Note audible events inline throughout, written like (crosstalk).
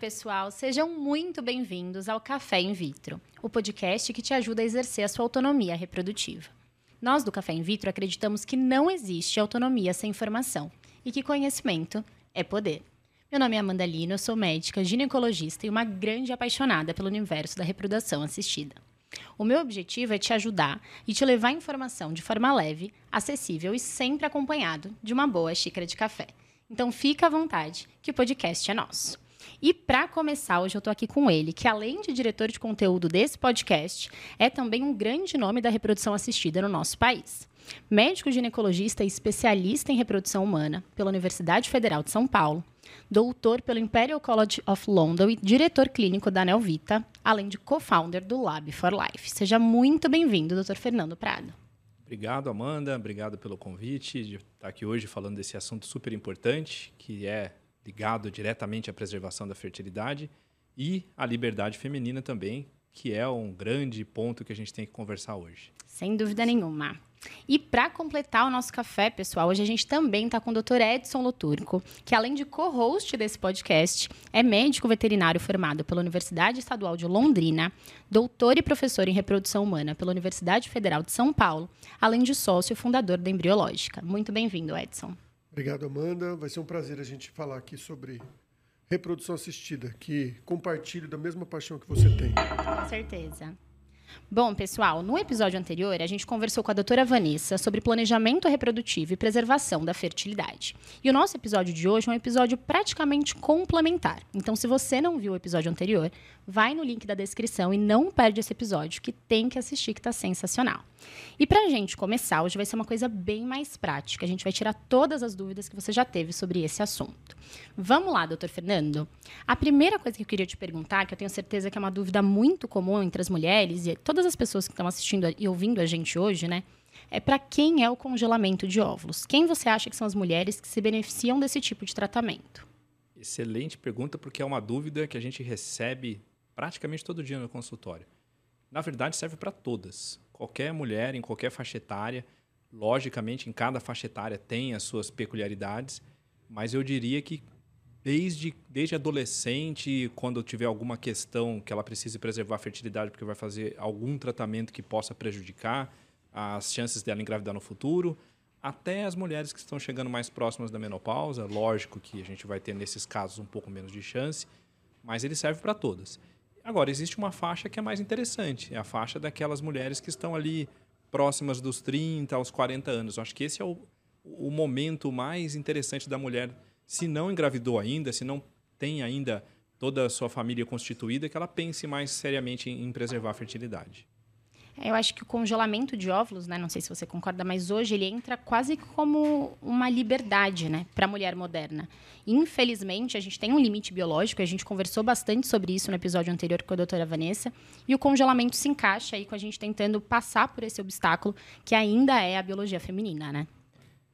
pessoal, sejam muito bem-vindos ao Café In Vitro, o podcast que te ajuda a exercer a sua autonomia reprodutiva. Nós do Café In Vitro acreditamos que não existe autonomia sem informação e que conhecimento é poder. Meu nome é Amanda Lino, eu sou médica, ginecologista e uma grande apaixonada pelo universo da reprodução assistida. O meu objetivo é te ajudar e te levar informação de forma leve, acessível e sempre acompanhado de uma boa xícara de café. Então fica à vontade, que o podcast é nosso. E para começar, hoje eu estou aqui com ele, que além de diretor de conteúdo desse podcast, é também um grande nome da reprodução assistida no nosso país. Médico ginecologista e especialista em reprodução humana pela Universidade Federal de São Paulo, doutor pelo Imperial College of London e diretor clínico da Nelvita, além de co-founder do Lab for Life. Seja muito bem-vindo, doutor Fernando Prado. Obrigado, Amanda. Obrigado pelo convite de estar aqui hoje falando desse assunto super importante, que é ligado diretamente à preservação da fertilidade e à liberdade feminina também, que é um grande ponto que a gente tem que conversar hoje. Sem dúvida nenhuma. E para completar o nosso café, pessoal, hoje a gente também está com o Dr. Edson Loturco, que além de co-host desse podcast, é médico veterinário formado pela Universidade Estadual de Londrina, doutor e professor em reprodução humana pela Universidade Federal de São Paulo, além de sócio fundador da Embriológica. Muito bem-vindo, Edson. Obrigado, Amanda. Vai ser um prazer a gente falar aqui sobre reprodução assistida, que compartilho da mesma paixão que você tem. Com certeza. Bom, pessoal, no episódio anterior, a gente conversou com a doutora Vanessa sobre planejamento reprodutivo e preservação da fertilidade. E o nosso episódio de hoje é um episódio praticamente complementar. Então, se você não viu o episódio anterior, vai no link da descrição e não perde esse episódio, que tem que assistir, que está sensacional. E para a gente começar, hoje vai ser uma coisa bem mais prática. A gente vai tirar todas as dúvidas que você já teve sobre esse assunto. Vamos lá, doutor Fernando? A primeira coisa que eu queria te perguntar, que eu tenho certeza que é uma dúvida muito comum entre as mulheres e todas as pessoas que estão assistindo e ouvindo a gente hoje, né? É para quem é o congelamento de óvulos? Quem você acha que são as mulheres que se beneficiam desse tipo de tratamento? Excelente pergunta, porque é uma dúvida que a gente recebe praticamente todo dia no consultório. Na verdade, serve para todas. Qualquer mulher, em qualquer faixa etária, logicamente, em cada faixa etária tem as suas peculiaridades, mas eu diria que desde, desde adolescente, quando tiver alguma questão que ela precise preservar a fertilidade porque vai fazer algum tratamento que possa prejudicar as chances dela engravidar no futuro, até as mulheres que estão chegando mais próximas da menopausa, lógico que a gente vai ter nesses casos um pouco menos de chance, mas ele serve para todas. Agora, existe uma faixa que é mais interessante, é a faixa daquelas mulheres que estão ali próximas dos 30 aos 40 anos. Eu acho que esse é o, o momento mais interessante da mulher se não engravidou ainda, se não tem ainda toda a sua família constituída, que ela pense mais seriamente em, preservar a fertilidade. Eu acho que o congelamento de óvulos, né, não sei se você concorda, mas hoje ele entra quase como uma liberdade, né, para a mulher moderna. Infelizmente, a gente tem um limite biológico, a gente conversou bastante sobre isso no episódio anterior com a doutora Vanessa, e o congelamento se encaixa aí com a gente tentando passar por esse obstáculo que ainda é a biologia feminina, né?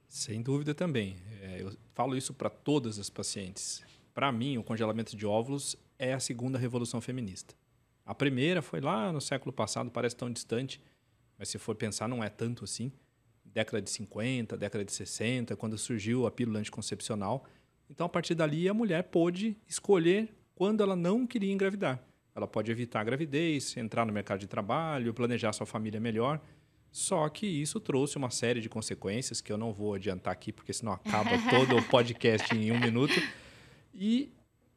Sem dúvida também. É, eu falo isso para todas as pacientes. Para mim, o congelamento de óvulos é a segunda revolução feminista. A primeira foi lá no século passado, parece tão distante, mas se for pensar, não é tanto assim. Década de 50, década de 60, quando surgiu a pílula anticoncepcional. Então, a partir dali, a mulher pôde escolher quando ela não queria engravidar. Ela pode evitar a gravidez, entrar no mercado de trabalho, planejar sua família melhor. Só que isso trouxe uma série de consequências que eu não vou adiantar aqui, porque senão acaba todo o podcast em um minuto. E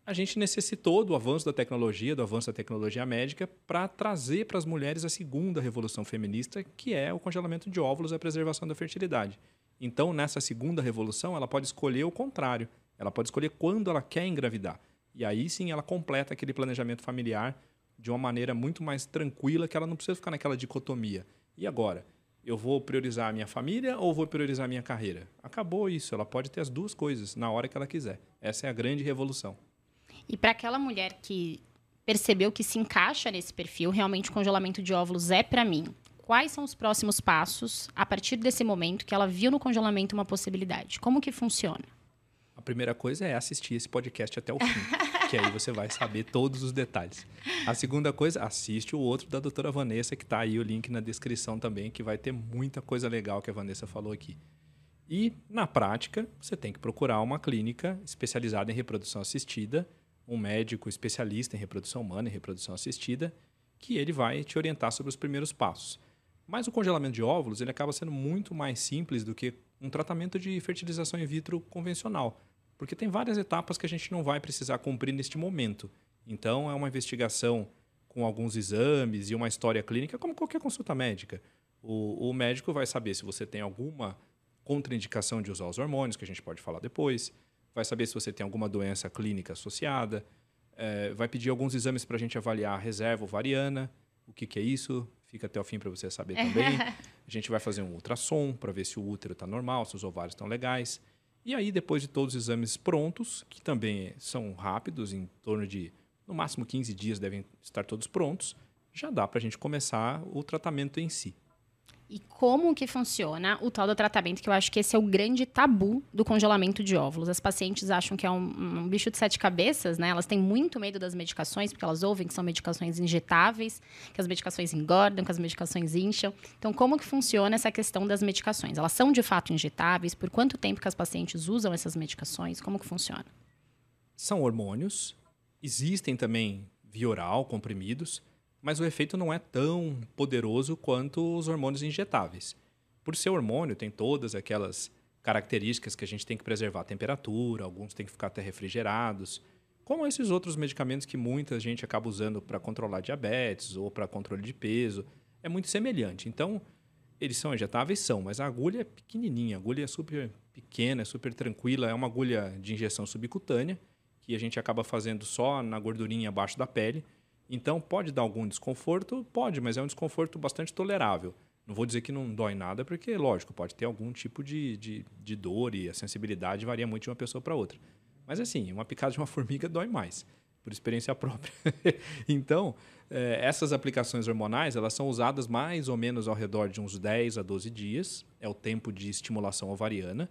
a gente necessitou do avanço da tecnologia, do avanço da tecnologia médica, para trazer para as mulheres a segunda revolução feminista, que é o congelamento de óvulos e a preservação da fertilidade. Então, nessa segunda revolução, ela pode escolher o contrário. Ela pode escolher quando ela quer engravidar. E aí sim ela completa aquele planejamento familiar de uma maneira muito mais tranquila, que ela não precisa ficar naquela dicotomia e agora? Eu vou priorizar a minha família ou vou priorizar a minha carreira? Acabou isso. Ela pode ter as duas coisas na hora que ela quiser. Essa é a grande revolução. E para aquela mulher que percebeu que se encaixa nesse perfil, realmente o congelamento de óvulos é para mim. Quais são os próximos passos a partir desse momento que ela viu no congelamento uma possibilidade? Como que funciona? A primeira coisa é assistir esse podcast até o fim. (laughs) que aí você vai saber todos os detalhes. A segunda coisa, assiste o outro da doutora Vanessa, que está aí o link na descrição também, que vai ter muita coisa legal que a Vanessa falou aqui. E, na prática, você tem que procurar uma clínica especializada em reprodução assistida, um médico especialista em reprodução humana e reprodução assistida, que ele vai te orientar sobre os primeiros passos. Mas o congelamento de óvulos ele acaba sendo muito mais simples do que um tratamento de fertilização in vitro convencional, porque tem várias etapas que a gente não vai precisar cumprir neste momento. Então, é uma investigação com alguns exames e uma história clínica, como qualquer consulta médica. O, o médico vai saber se você tem alguma contraindicação de usar os hormônios, que a gente pode falar depois, vai saber se você tem alguma doença clínica associada, é, vai pedir alguns exames para a gente avaliar a reserva ovariana, o que, que é isso, fica até o fim para você saber (laughs) também. a gente vai fazer um ultrassom para ver se o útero está normal, se os ovários estão legais. E aí, depois de todos os exames prontos, que também são rápidos, em torno de no máximo 15 dias devem estar todos prontos, já dá para a gente começar o tratamento em si e como que funciona o tal do tratamento, que eu acho que esse é o grande tabu do congelamento de óvulos. As pacientes acham que é um, um, bicho de sete cabeças, né? Elas têm muito medo das medicações, porque elas ouvem que são medicações injetáveis, que as medicações engordam, que as medicações incham. Então, como que funciona essa questão das medicações? Elas são de fato injetáveis? Por quanto tempo que as pacientes usam essas medicações? Como que funciona? São hormônios. Existem também via oral, comprimidos mas o efeito não é tão poderoso quanto os hormônios injetáveis. Por ser hormônio, tem todas aquelas características que a gente tem que preservar a temperatura, alguns têm que ficar até refrigerados, como esses outros medicamentos que muita gente acaba usando para controlar diabetes ou para controle de peso. É muito semelhante. Então, eles são injetáveis? São, mas a agulha é pequenininha, a agulha é super pequena, é super tranquila, é uma agulha de injeção subcutânea, que a gente acaba fazendo só na gordurinha abaixo da pele, então, pode dar algum desconforto? Pode, mas é um desconforto bastante tolerável. Não vou dizer que não dói nada, porque, lógico, pode ter algum tipo de, de, de dor e a sensibilidade varia muito de uma pessoa para outra. Mas, assim, uma picada de uma (laughs) formiga dói mais, por experiência própria. (laughs) então, é, essas aplicações hormonais elas são usadas mais ou menos ao redor de uns 10 a 12 dias, é o tempo de estimulação ovariana.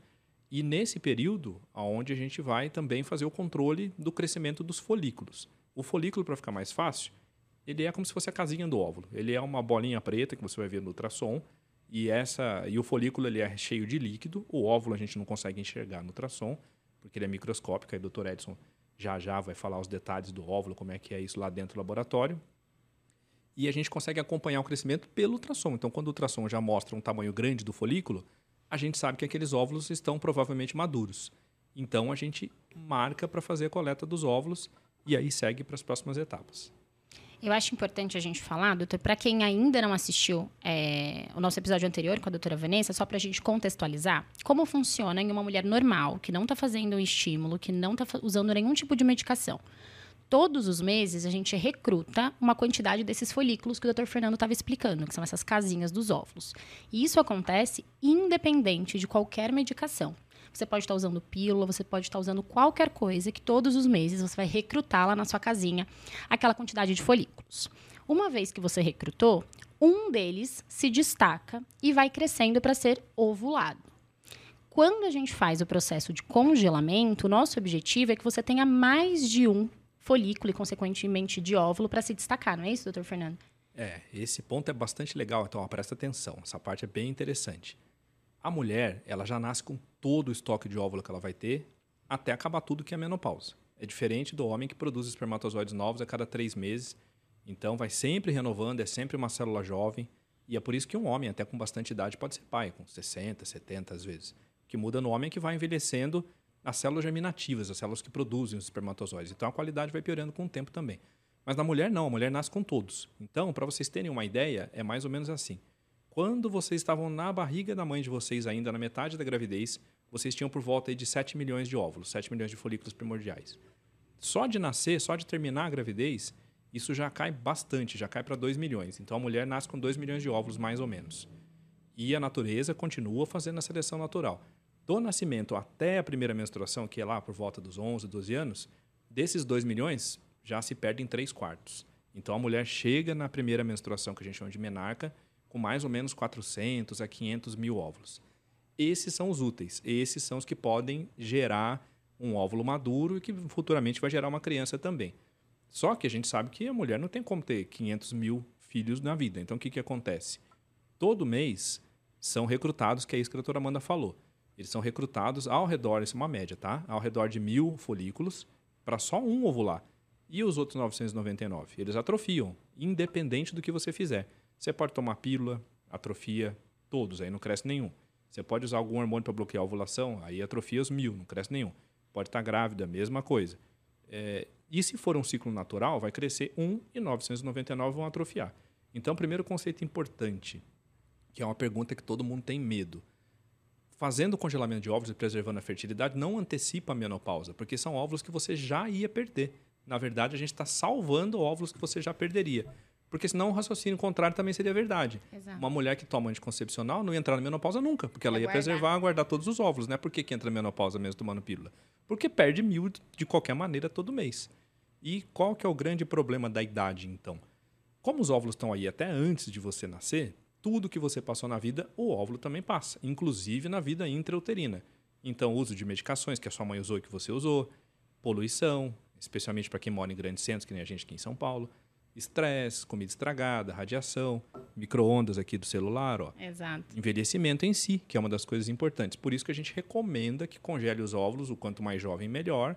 E nesse período, aonde a gente vai também fazer o controle do crescimento dos folículos. O folículo, para ficar mais fácil, ele é como se fosse a casinha do óvulo. Ele é uma bolinha preta que você vai ver no ultrassom. E, essa, e o folículo ele é cheio de líquido. O óvulo a gente não consegue enxergar no ultrassom, porque ele é microscópico. Aí o Dr. Edson já já vai falar os detalhes do óvulo, como é que é isso lá dentro do laboratório. E a gente consegue acompanhar o crescimento pelo ultrassom. Então, quando o ultrassom já mostra um tamanho grande do folículo, a gente sabe que aqueles óvulos estão provavelmente maduros. Então, a gente marca para fazer a coleta dos óvulos e aí segue para as próximas etapas. Eu acho importante a gente falar, doutor, para quem ainda não assistiu é, o nosso episódio anterior com a doutora Vanessa, só para a gente contextualizar como funciona em uma mulher normal, que não está fazendo um estímulo, que não está usando nenhum tipo de medicação. Todos os meses a gente recruta uma quantidade desses folículos que o doutor Fernando estava explicando, que são essas casinhas dos óvulos. E isso acontece independente de qualquer medicação. Você pode estar usando pílula, você pode estar usando qualquer coisa que todos os meses você vai recrutar lá na sua casinha aquela quantidade de folículos. Uma vez que você recrutou, um deles se destaca e vai crescendo para ser ovulado. Quando a gente faz o processo de congelamento, nosso objetivo é que você tenha mais de um folículo e, consequentemente, de óvulo para se destacar, não é isso, doutor Fernando? É, esse ponto é bastante legal, então ó, presta atenção. Essa parte é bem interessante. A mulher, ela já nasce com todo o estoque de óvulo que ela vai ter até acabar tudo que é menopausa. É diferente do homem que produz espermatozoides novos a cada três meses. Então, vai sempre renovando, é sempre uma célula jovem. E é por isso que um homem, até com bastante idade, pode ser pai, com 60, 70 às vezes. O que muda no homem é que vai envelhecendo as células germinativas, as células que produzem os espermatozoides. Então, a qualidade vai piorando com o tempo também. Mas na mulher, não. A mulher nasce com todos. Então, para vocês terem uma ideia, é mais ou menos assim. Quando vocês estavam na barriga da mãe de vocês, ainda na metade da gravidez, vocês tinham por volta de 7 milhões de óvulos, 7 milhões de folículos primordiais. Só de nascer, só de terminar a gravidez, isso já cai bastante, já cai para 2 milhões. Então a mulher nasce com 2 milhões de óvulos, mais ou menos. E a natureza continua fazendo a seleção natural. Do nascimento até a primeira menstruação, que é lá por volta dos 11, 12 anos, desses 2 milhões, já se perdem 3 quartos. Então a mulher chega na primeira menstruação, que a gente chama de menarca, com mais ou menos 400 a 500 mil óvulos. Esses são os úteis, esses são os que podem gerar um óvulo maduro e que futuramente vai gerar uma criança também. Só que a gente sabe que a mulher não tem como ter 500 mil filhos na vida. Então, o que, que acontece? Todo mês são recrutados, que é isso que a doutora Amanda falou. Eles são recrutados ao redor, isso é uma média, tá? Ao redor de mil folículos para só um ovular. E os outros 999? Eles atrofiam, independente do que você fizer. Você pode tomar pílula, atrofia, todos, aí não cresce nenhum. Você pode usar algum hormônio para bloquear a ovulação, aí atrofia os mil, não cresce nenhum. Pode estar tá grávida, mesma coisa. É, e se for um ciclo natural, vai crescer 1 e 999 vão atrofiar. Então, primeiro conceito importante, que é uma pergunta que todo mundo tem medo. Fazendo congelamento de óvulos e preservando a fertilidade não antecipa a menopausa, porque são óvulos que você já ia perder. Na verdade, a gente está salvando óvulos que você já perderia. Porque senão o raciocínio contrário também seria verdade. Exato. Uma mulher que toma anticoncepcional não ia entrar na menopausa nunca, porque ela ia guardar. preservar, guardar todos os óvulos, né? Por que, que entra na menopausa mesmo tomando pílula? Porque perde mil de qualquer maneira todo mês. E qual que é o grande problema da idade, então? Como os óvulos estão aí até antes de você nascer, tudo que você passou na vida, o óvulo também passa, inclusive na vida intrauterina. Então, uso de medicações que a sua mãe usou e que você usou, poluição, especialmente para quem mora em grandes centros, que nem a gente aqui em São Paulo, estresse, comida estragada, radiação, micro-ondas aqui do celular, ó. Exato. Envelhecimento em si, que é uma das coisas importantes. Por isso que a gente recomenda que congele os óvulos o quanto mais jovem melhor,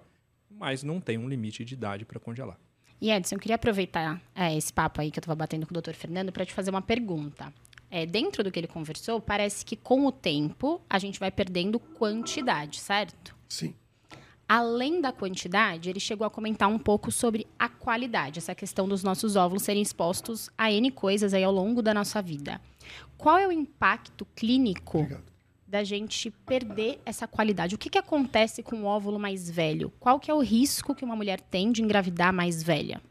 mas não tem um limite de idade para congelar. E Edson, eu queria aproveitar é, esse papo aí que eu estava batendo com o Dr. Fernando para te fazer uma pergunta. É, dentro do que ele conversou, parece que com o tempo a gente vai perdendo quantidade, certo? Sim. Além da quantidade, ele chegou a comentar um pouco sobre a qualidade, essa questão dos nossos óvulos serem expostos a N coisas aí ao longo da nossa vida. Qual é o impacto clínico Obrigado. da gente perder essa qualidade? O que, que acontece com o óvulo mais velho? Qual que é o risco que uma mulher tem de engravidar mais velha?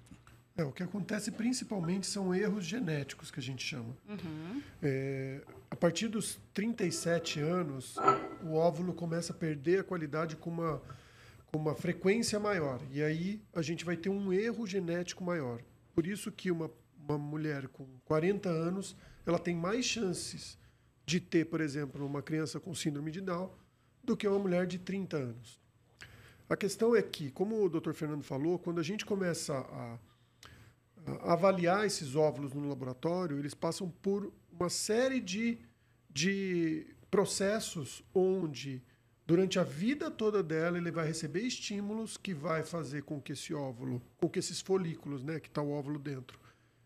É, o que acontece principalmente são erros genéticos, que a gente chama. Uhum. É, a partir dos 37 anos, o óvulo começa a perder a qualidade com uma com uma frequência maior. E aí a gente vai ter um erro genético maior. Por isso que uma, uma mulher com 40 anos ela tem mais chances de ter, por exemplo, uma criança com síndrome de Down do que uma mulher de 30 anos. A questão é que, como o Dr. Fernando falou, quando a gente começa a, a avaliar esses óvulos no laboratório, eles passam por uma série de, de processos onde durante a vida toda dela, ele vai receber estímulos que vai fazer com que esse óvulo, com que esses folículos, né, que está o óvulo dentro,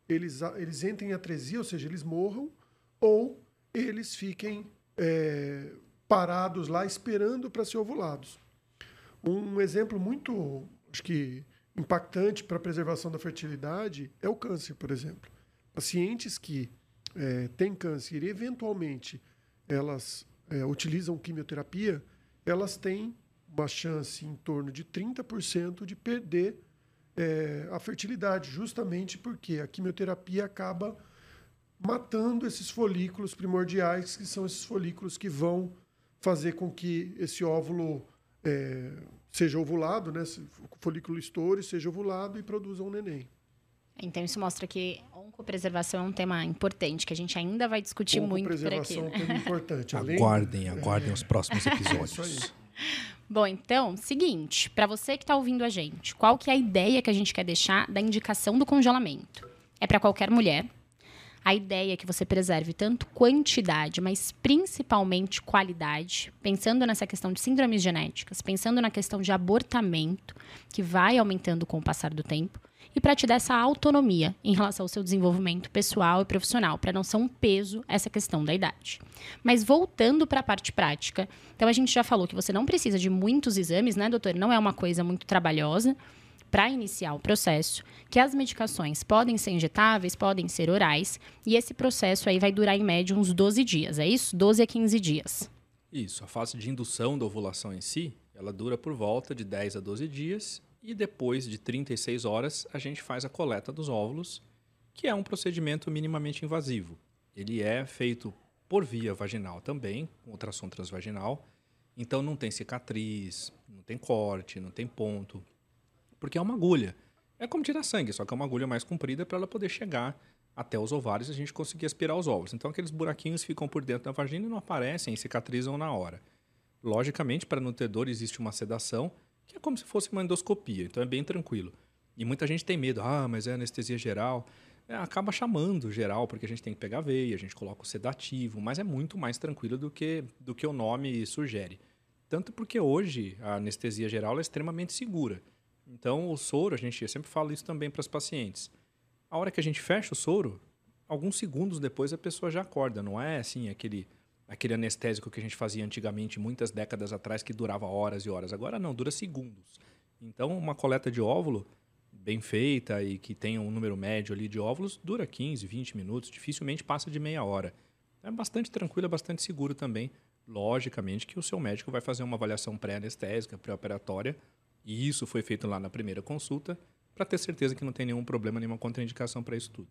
eles, eles entrem em atresia, ou seja, eles morram, ou eles fiquem é, parados lá esperando para ser ovulados. Um exemplo muito, acho que, impactante para a preservação da fertilidade é o câncer, por exemplo. Pacientes que é, têm câncer e, eventualmente, elas é, utilizam quimioterapia, elas têm uma chance em torno de 30% de perder é, a fertilidade, justamente porque a quimioterapia acaba matando esses folículos primordiais, que são esses folículos que vão fazer com que esse óvulo é, seja ovulado, né? o folículo estoure, seja ovulado e produza um neném. Então, isso mostra que oncopreservação é um tema importante, que a gente ainda vai discutir muito por aqui. Oncopreservação é um tema importante. aguardem, aguardem é... os próximos (laughs) episódios. (laughs) Bom, então, seguinte, para você que está ouvindo a gente, qual que é a ideia que a gente quer deixar da indicação do congelamento? É para qualquer mulher. A ideia é que você preserve tanto quantidade, mas principalmente qualidade, pensando nessa questão de síndromes genéticas, pensando na questão de abortamento, que vai aumentando com o passar do tempo e para te dar essa autonomia em relação ao seu desenvolvimento pessoal e profissional, para não ser um peso essa questão da idade. Mas voltando para a parte prática, então a gente já falou que você não precisa de muitos exames, né, doutor? Não é uma coisa muito trabalhosa para iniciar o processo, que as medicações podem ser injetáveis, podem ser orais, e esse processo aí vai durar em média uns 12 dias, é isso? 12 a 15 dias. Isso, a fase de indução da ovulação em si, ela dura por volta de 10 a 12 dias e depois de 36 horas, a gente faz a coleta dos óvulos, que é um procedimento minimamente invasivo. Ele é feito por via vaginal também, com ultrassom transvaginal. Então não tem cicatriz, não tem corte, não tem ponto. Porque é uma agulha. É como tirar sangue, só que é uma agulha mais comprida para ela poder chegar até os ovários e a gente conseguir aspirar os óvulos. Então aqueles buraquinhos ficam por dentro da vagina e não aparecem, cicatrizam na hora. Logicamente, para não ter dor, existe uma sedação que é como se fosse uma endoscopia, então é bem tranquilo. E muita gente tem medo, ah, mas é anestesia geral. É, acaba chamando geral, porque a gente tem que pegar a veia, a gente coloca o sedativo, mas é muito mais tranquilo do que, do que o nome sugere. Tanto porque hoje a anestesia geral é extremamente segura. Então, o soro, a gente sempre fala isso também para os pacientes. A hora que a gente fecha o soro, alguns segundos depois a pessoa já acorda. Não é assim aquele, aquele anestésico que a gente fazia antigamente, muitas décadas atrás, que durava horas e horas. Agora não, dura segundos. Então, uma coleta de óvulo bem feita e que tenha um número médio ali de óvulos dura 15, 20 minutos, dificilmente passa de meia hora. É bastante tranquilo, é bastante seguro também. Logicamente que o seu médico vai fazer uma avaliação pré-anestésica, pré-operatória, e isso foi feito lá na primeira consulta, para ter certeza que não tem nenhum problema, nenhuma contraindicação para isso tudo.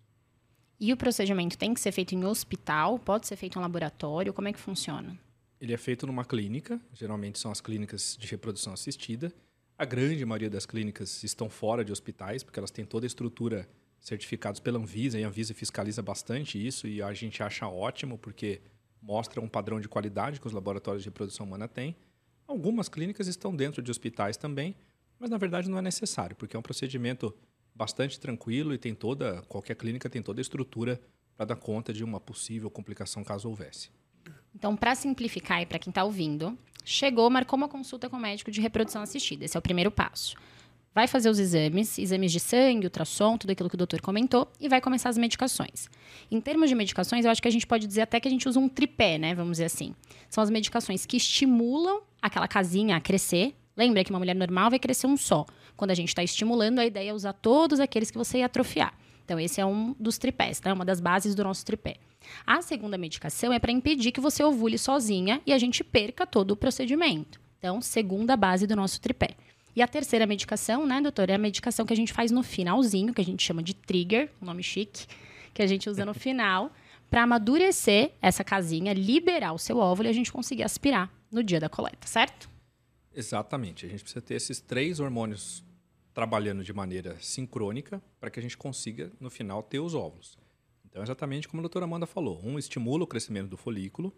E o procedimento tem que ser feito em hospital? Pode ser feito em laboratório? Como é que funciona? Ele é feito numa clínica, geralmente são as clínicas de reprodução assistida. A grande maioria das clínicas estão fora de hospitais, porque elas têm toda a estrutura certificados pela Anvisa, e a Anvisa fiscaliza bastante isso, e a gente acha ótimo, porque mostra um padrão de qualidade que os laboratórios de reprodução humana têm. Algumas clínicas estão dentro de hospitais também, mas na verdade não é necessário, porque é um procedimento bastante tranquilo e tem toda qualquer clínica tem toda a estrutura para dar conta de uma possível complicação caso houvesse. Então, para simplificar e para quem está ouvindo, chegou, marcou uma consulta com o médico de reprodução assistida. Esse é o primeiro passo. Vai fazer os exames, exames de sangue, ultrassom, tudo aquilo que o doutor comentou, e vai começar as medicações. Em termos de medicações, eu acho que a gente pode dizer até que a gente usa um tripé, né? Vamos dizer assim. São as medicações que estimulam aquela casinha a crescer. Lembra que uma mulher normal vai crescer um só. Quando a gente está estimulando, a ideia é usar todos aqueles que você ia atrofiar. Então, esse é um dos tripés, tá? Uma das bases do nosso tripé. A segunda medicação é para impedir que você ovule sozinha e a gente perca todo o procedimento. Então, segunda base do nosso tripé. E a terceira medicação, né, doutor, é a medicação que a gente faz no finalzinho, que a gente chama de trigger, um nome chique, que a gente usa no (laughs) final, para amadurecer essa casinha, liberar o seu óvulo e a gente conseguir aspirar no dia da coleta, certo? Exatamente. A gente precisa ter esses três hormônios trabalhando de maneira sincrônica para que a gente consiga, no final, ter os óvulos. Então, é exatamente como a doutora Amanda falou. Um estimula o crescimento do folículo,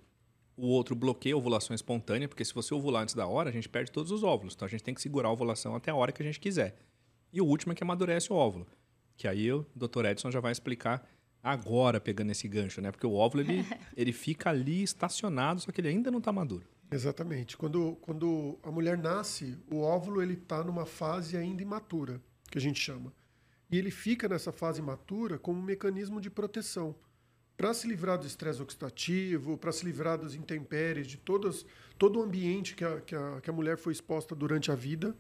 o outro bloqueia a ovulação espontânea, porque se você ovular antes da hora, a gente perde todos os óvulos. Então, a gente tem que segurar a ovulação até a hora que a gente quiser. E o último é que amadurece o óvulo, que aí o doutor Edson já vai explicar agora, pegando esse gancho, né? Porque o óvulo, ele, (laughs) ele fica ali estacionado, só que ele ainda não está maduro. Exatamente. Quando, quando a mulher nasce, o óvulo ele está numa fase ainda imatura, que a gente chama. E ele fica nessa fase imatura como um mecanismo de proteção. Para se livrar do estresse oxidativo, para se livrar das intempéries, de todas, todo o ambiente que a, que, a, que a mulher foi exposta durante a vida.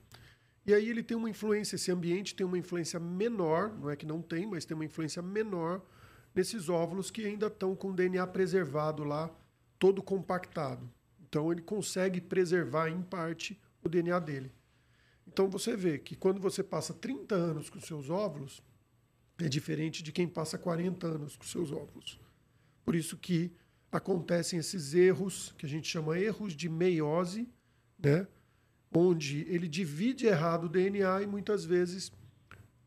E aí ele tem uma influência, esse ambiente tem uma influência menor, não é que não tem, mas tem uma influência menor nesses óvulos que ainda estão com o DNA preservado lá, todo compactado. Então ele consegue preservar em parte o DNA dele. Então você vê que quando você passa 30 anos com seus óvulos, é diferente de quem passa 40 anos com seus óvulos. Por isso que acontecem esses erros, que a gente chama erros de meiose, né? onde ele divide errado o DNA e muitas vezes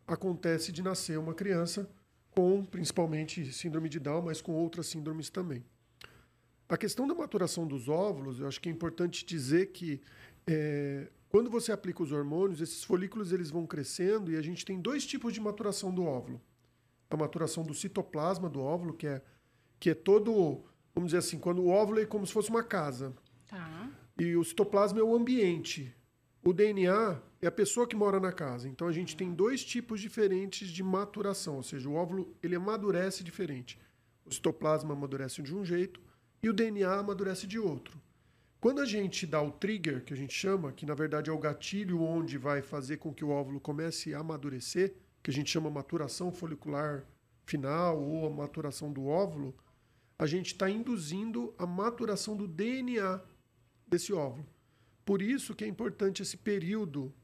acontece de nascer uma criança com principalmente síndrome de Down, mas com outras síndromes também. A questão da maturação dos óvulos, eu acho que é importante dizer que é, quando você aplica os hormônios, esses folículos eles vão crescendo e a gente tem dois tipos de maturação do óvulo. A maturação do citoplasma do óvulo, que é, que é todo, vamos dizer assim, quando o óvulo é como se fosse uma casa. Tá. E o citoplasma é o ambiente. O DNA é a pessoa que mora na casa. Então a gente tem dois tipos diferentes de maturação, ou seja, o óvulo ele amadurece diferente. O citoplasma amadurece de um jeito e o DNA amadurece de outro. Quando a gente dá o trigger, que a gente chama, que na verdade é o gatilho onde vai fazer com que o óvulo comece a amadurecer, que a gente chama maturação folicular final ou a maturação do óvulo, a gente está induzindo a maturação do DNA desse óvulo. Por isso que é importante esse período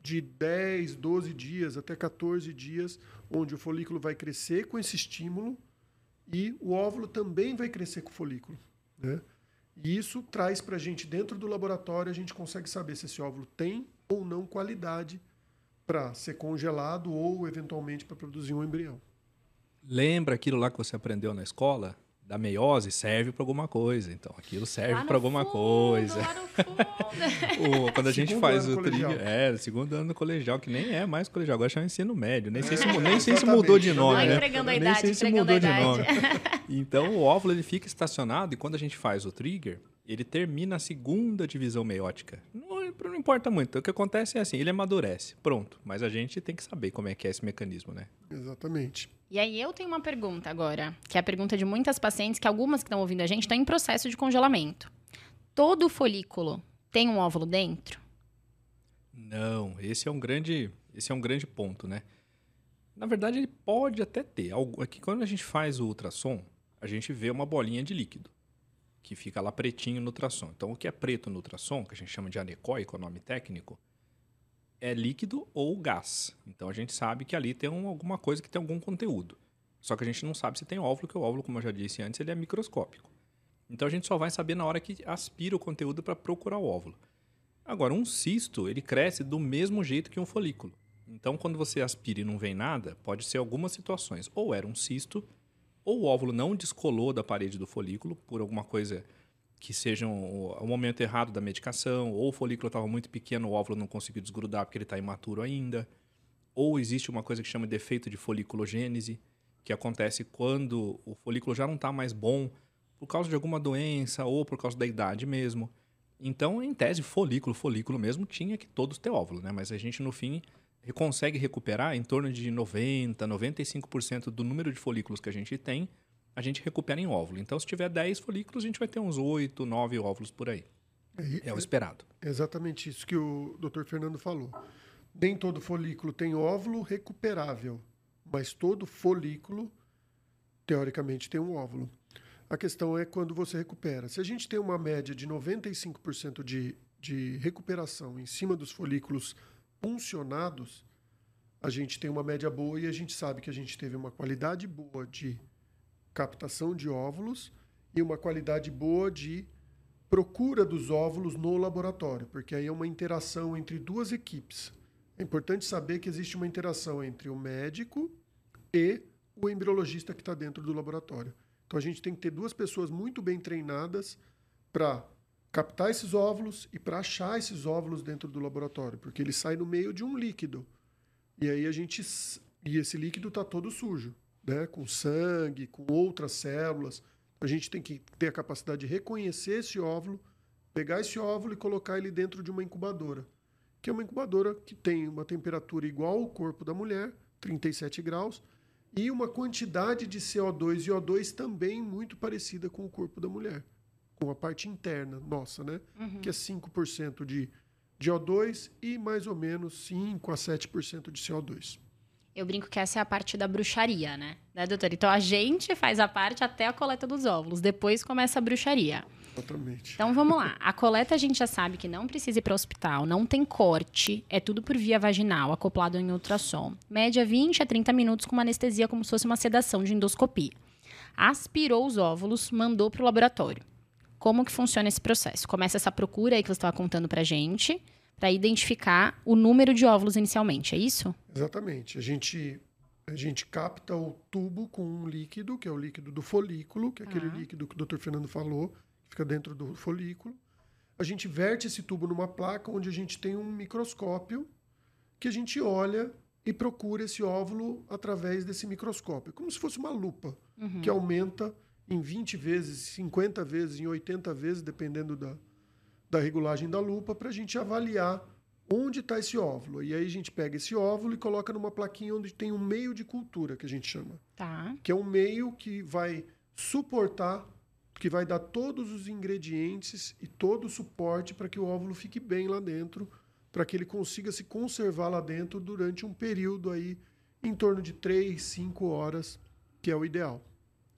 de 10, 12 dias até 14 dias, onde o folículo vai crescer com esse estímulo e o óvulo também vai crescer com o folículo. Né? E isso traz para a gente, dentro do laboratório, a gente consegue saber se esse óvulo tem ou não qualidade para ser congelado ou, eventualmente, para produzir um embrião. Lembra aquilo lá que você aprendeu na escola? Da meiose serve para alguma coisa. Então, aquilo serve para alguma fundo, coisa. (laughs) o, quando a gente segundo faz o trilho, é, segundo ano do colegial, que nem é mais colegial, agora chama ensino médio. Nem sei se, é, nem sei se mudou de nome, né? Entregando a idade, nem sei se mudou de nome. (laughs) Então, o óvulo ele fica estacionado e quando a gente faz o trigger, ele termina a segunda divisão meiótica. Não, não, importa muito. O que acontece é assim, ele amadurece. Pronto. Mas a gente tem que saber como é que é esse mecanismo, né? Exatamente. E aí eu tenho uma pergunta agora, que é a pergunta de muitas pacientes, que algumas que estão ouvindo a gente estão em processo de congelamento. Todo folículo tem um óvulo dentro? Não, esse é um grande, esse é um grande ponto, né? Na verdade, ele pode até ter. Aqui, quando a gente faz o ultrassom, a gente vê uma bolinha de líquido que fica lá pretinho no ultrassom. Então, o que é preto no ultrassom, que a gente chama de anecóico, é o nome técnico, é líquido ou gás. Então, a gente sabe que ali tem um, alguma coisa que tem algum conteúdo. Só que a gente não sabe se tem óvulo, que o óvulo, como eu já disse antes, ele é microscópico. Então, a gente só vai saber na hora que aspira o conteúdo para procurar o óvulo. Agora, um cisto, ele cresce do mesmo jeito que um folículo. Então, quando você aspira e não vem nada, pode ser algumas situações. Ou era um cisto, ou o óvulo não descolou da parede do folículo por alguma coisa que seja um, um momento errado da medicação, ou o folículo estava muito pequeno, o óvulo não conseguiu desgrudar porque ele está imaturo ainda, ou existe uma coisa que chama de defeito de foliculogênese, que acontece quando o folículo já não está mais bom por causa de alguma doença ou por causa da idade mesmo. Então, em tese, folículo, folículo mesmo, tinha que todos ter óvulo, né? Mas a gente, no fim, consegue recuperar em torno de 90, 95% do número de folículos que a gente tem, a gente recupera em óvulo. Então, se tiver 10 folículos, a gente vai ter uns 8, 9 óvulos por aí. É, é o esperado. É exatamente isso que o Dr. Fernando falou. Nem todo folículo tem óvulo recuperável, mas todo folículo, teoricamente, tem um óvulo. A questão é quando você recupera. Se a gente tem uma média de 95% de, de recuperação em cima dos folículos puncionados, a gente tem uma média boa e a gente sabe que a gente teve uma qualidade boa de captação de óvulos e uma qualidade boa de procura dos óvulos no laboratório, porque aí é uma interação entre duas equipes. É importante saber que existe uma interação entre o médico e o embriologista que está dentro do laboratório. Então a gente tem que ter duas pessoas muito bem treinadas para captar esses óvulos e para achar esses óvulos dentro do laboratório, porque ele sai no meio de um líquido. E aí a gente e esse líquido está todo sujo, né, com sangue, com outras células. A gente tem que ter a capacidade de reconhecer esse óvulo, pegar esse óvulo e colocar ele dentro de uma incubadora, que é uma incubadora que tem uma temperatura igual ao corpo da mulher, 37 graus, e uma quantidade de CO2 e O2 também muito parecida com o corpo da mulher com a parte interna nossa, né? Uhum. Que é 5% de, de O2 e mais ou menos 5 a 7% de CO2. Eu brinco que essa é a parte da bruxaria, né? Né, doutor? Então a gente faz a parte até a coleta dos óvulos, depois começa a bruxaria. Exatamente. Então vamos lá. A coleta a gente já sabe que não precisa ir para o hospital, não tem corte, é tudo por via vaginal, acoplado em ultrassom. Média 20 a 30 minutos com uma anestesia como se fosse uma sedação de endoscopia. Aspirou os óvulos, mandou para o laboratório. Como que funciona esse processo? Começa essa procura aí que você estava contando para gente, para identificar o número de óvulos inicialmente, é isso? Exatamente. A gente, a gente capta o tubo com um líquido, que é o líquido do folículo, que é aquele ah. líquido que o Dr. Fernando falou, que fica dentro do folículo. A gente verte esse tubo numa placa onde a gente tem um microscópio que a gente olha e procura esse óvulo através desse microscópio, como se fosse uma lupa, uhum. que aumenta em 20 vezes, 50 vezes, em 80 vezes, dependendo da, da regulagem da lupa, para a gente avaliar onde está esse óvulo. E aí a gente pega esse óvulo e coloca numa plaquinha onde tem um meio de cultura, que a gente chama. Tá. Que é um meio que vai suportar, que vai dar todos os ingredientes e todo o suporte para que o óvulo fique bem lá dentro, para que ele consiga se conservar lá dentro durante um período aí em torno de 3, 5 horas, que é o ideal.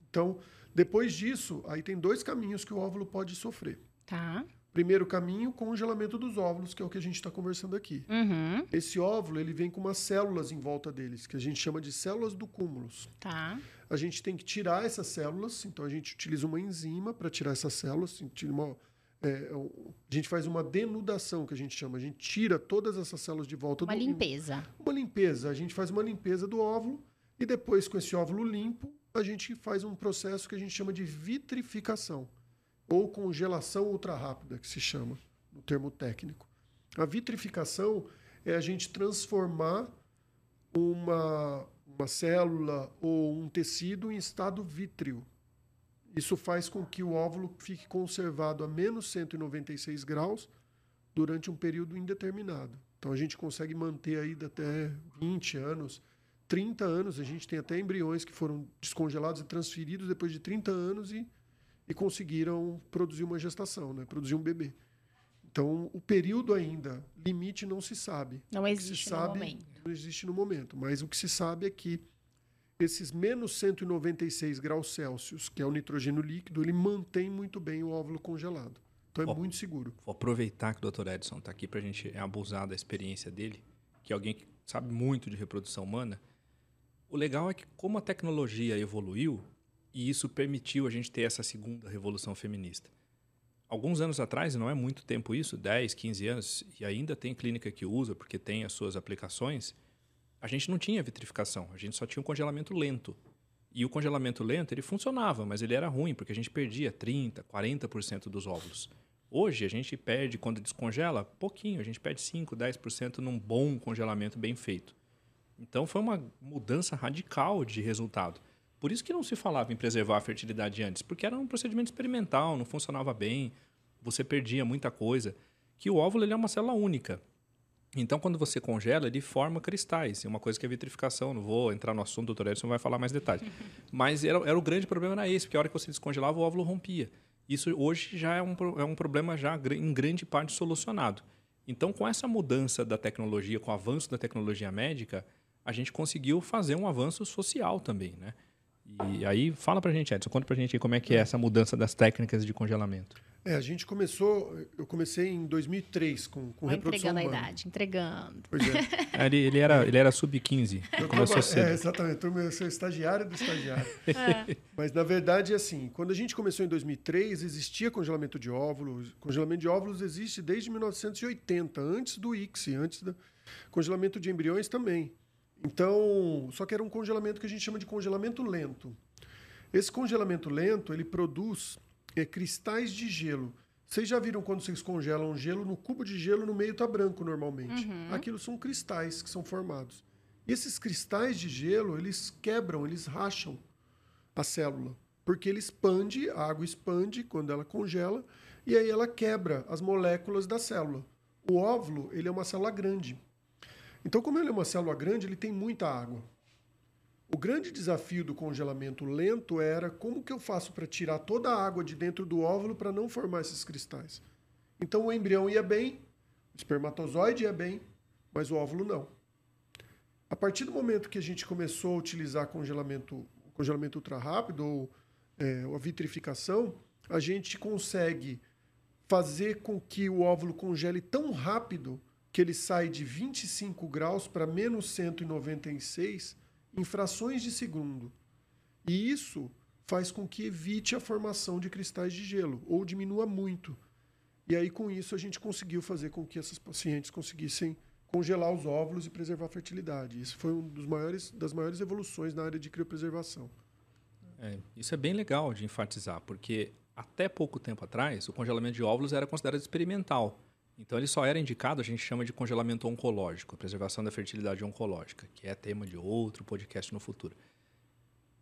Então, depois disso, aí tem dois caminhos que o óvulo pode sofrer. Tá. Primeiro caminho, congelamento dos óvulos, que é o que a gente está conversando aqui. Uhum. Esse óvulo ele vem com umas células em volta deles, que a gente chama de células do cúmulos. Tá. A gente tem que tirar essas células, então a gente utiliza uma enzima para tirar essas células. Uma, é, a gente faz uma denudação, que a gente chama. A gente tira todas essas células de volta uma do Uma limpeza. Uma limpeza. A gente faz uma limpeza do óvulo e depois, com esse óvulo limpo, a gente faz um processo que a gente chama de vitrificação, ou congelação ultra rápida, que se chama no termo técnico. A vitrificação é a gente transformar uma, uma célula ou um tecido em estado vítreo. Isso faz com que o óvulo fique conservado a menos 196 graus durante um período indeterminado. Então a gente consegue manter aí até 20 anos, 30 anos. A gente tem até embriões que foram descongelados e transferidos depois de 30 anos e, e conseguiram produzir uma gestação, né? produzir um bebê. Então, o período ainda, limite não se sabe. Não existe se sabe, no momento. Não existe no momento. Mas o que se sabe é que esses menos 196 graus Celsius, que é o nitrogênio líquido, ele mantém muito bem o óvulo congelado. Então é Ó, muito seguro. Vou aproveitar que o Dr. Edson está aqui para a gente abusar da experiência dele, que é alguém que sabe muito de reprodução humana. O legal é que como a tecnologia evoluiu, e isso permitiu a gente ter essa segunda revolução feminista. Alguns anos atrás, não é muito tempo isso, 10, 15 anos, e ainda tem clínica que usa porque tem as suas aplicações, a gente não tinha vitrificação, a gente só tinha um congelamento lento. E o congelamento lento, ele funcionava, mas ele era ruim, porque a gente perdia 30%, 40% dos óvulos. Hoje, a gente perde, quando descongela, pouquinho. A gente perde 5%, 10% num bom congelamento bem feito. Então, foi uma mudança radical de resultado. Por isso que não se falava em preservar a fertilidade antes, porque era um procedimento experimental, não funcionava bem, você perdia muita coisa. Que o óvulo ele é uma célula única. Então, quando você congela, ele forma cristais. É uma coisa que é vitrificação. Não vou entrar no assunto, doutor Edson vai falar mais detalhes. (laughs) Mas era, era o grande problema era esse, porque a hora que você descongelava, o óvulo rompia. Isso hoje já é um, é um problema já em grande parte solucionado. Então, com essa mudança da tecnologia, com o avanço da tecnologia médica, a gente conseguiu fazer um avanço social também, né? E aí, fala pra gente, Edson, conta pra gente aí como é que é essa mudança das técnicas de congelamento. É, a gente começou, eu comecei em 2003 com, com Vai reprodução entregando a humana. idade, entregando. Pois é. (laughs) Ele, ele era, ele era sub-15, Eu começou traba- cedo. É, exatamente. Eu sou estagiário do estagiário. (laughs) É. Mas, na verdade, assim, quando a gente começou em 2003, existia congelamento de óvulos. Congelamento de óvulos existe desde 1980, antes do ICSI, antes do congelamento de embriões também. Então, só que era um congelamento que a gente chama de congelamento lento. Esse congelamento lento, ele produz é, cristais de gelo. Vocês já viram quando vocês congelam gelo, no cubo de gelo no meio está branco normalmente. Aquilo são cristais que são formados. E esses cristais de gelo, eles quebram, eles racham a célula. Porque ele expande, a água expande quando ela congela, e aí ela quebra as moléculas da célula. O óvulo, ele é uma célula grande. Então, como ele é uma célula grande, ele tem muita água. O grande desafio do congelamento lento era como que eu faço para tirar toda a água de dentro do óvulo para não formar esses cristais. Então o embrião ia bem, o espermatozoide ia bem, mas o óvulo não. A partir do momento que a gente começou a utilizar congelamento, congelamento ultra rápido ou é, a vitrificação, a gente consegue fazer com que o óvulo congele tão rápido que ele sai de 25 graus para menos 196 em frações de segundo. E isso faz com que evite a formação de cristais de gelo ou diminua muito. E aí, com isso, a gente conseguiu fazer com que essas pacientes conseguissem congelar os óvulos e preservar a fertilidade. Isso foi uma maiores, das maiores evoluções na área de criopreservação. É, isso é bem legal de enfatizar, porque até pouco tempo atrás, o congelamento de óvulos era considerado experimental. Então, ele só era indicado, a gente chama de congelamento oncológico, preservação da fertilidade oncológica, que é tema de outro podcast no futuro.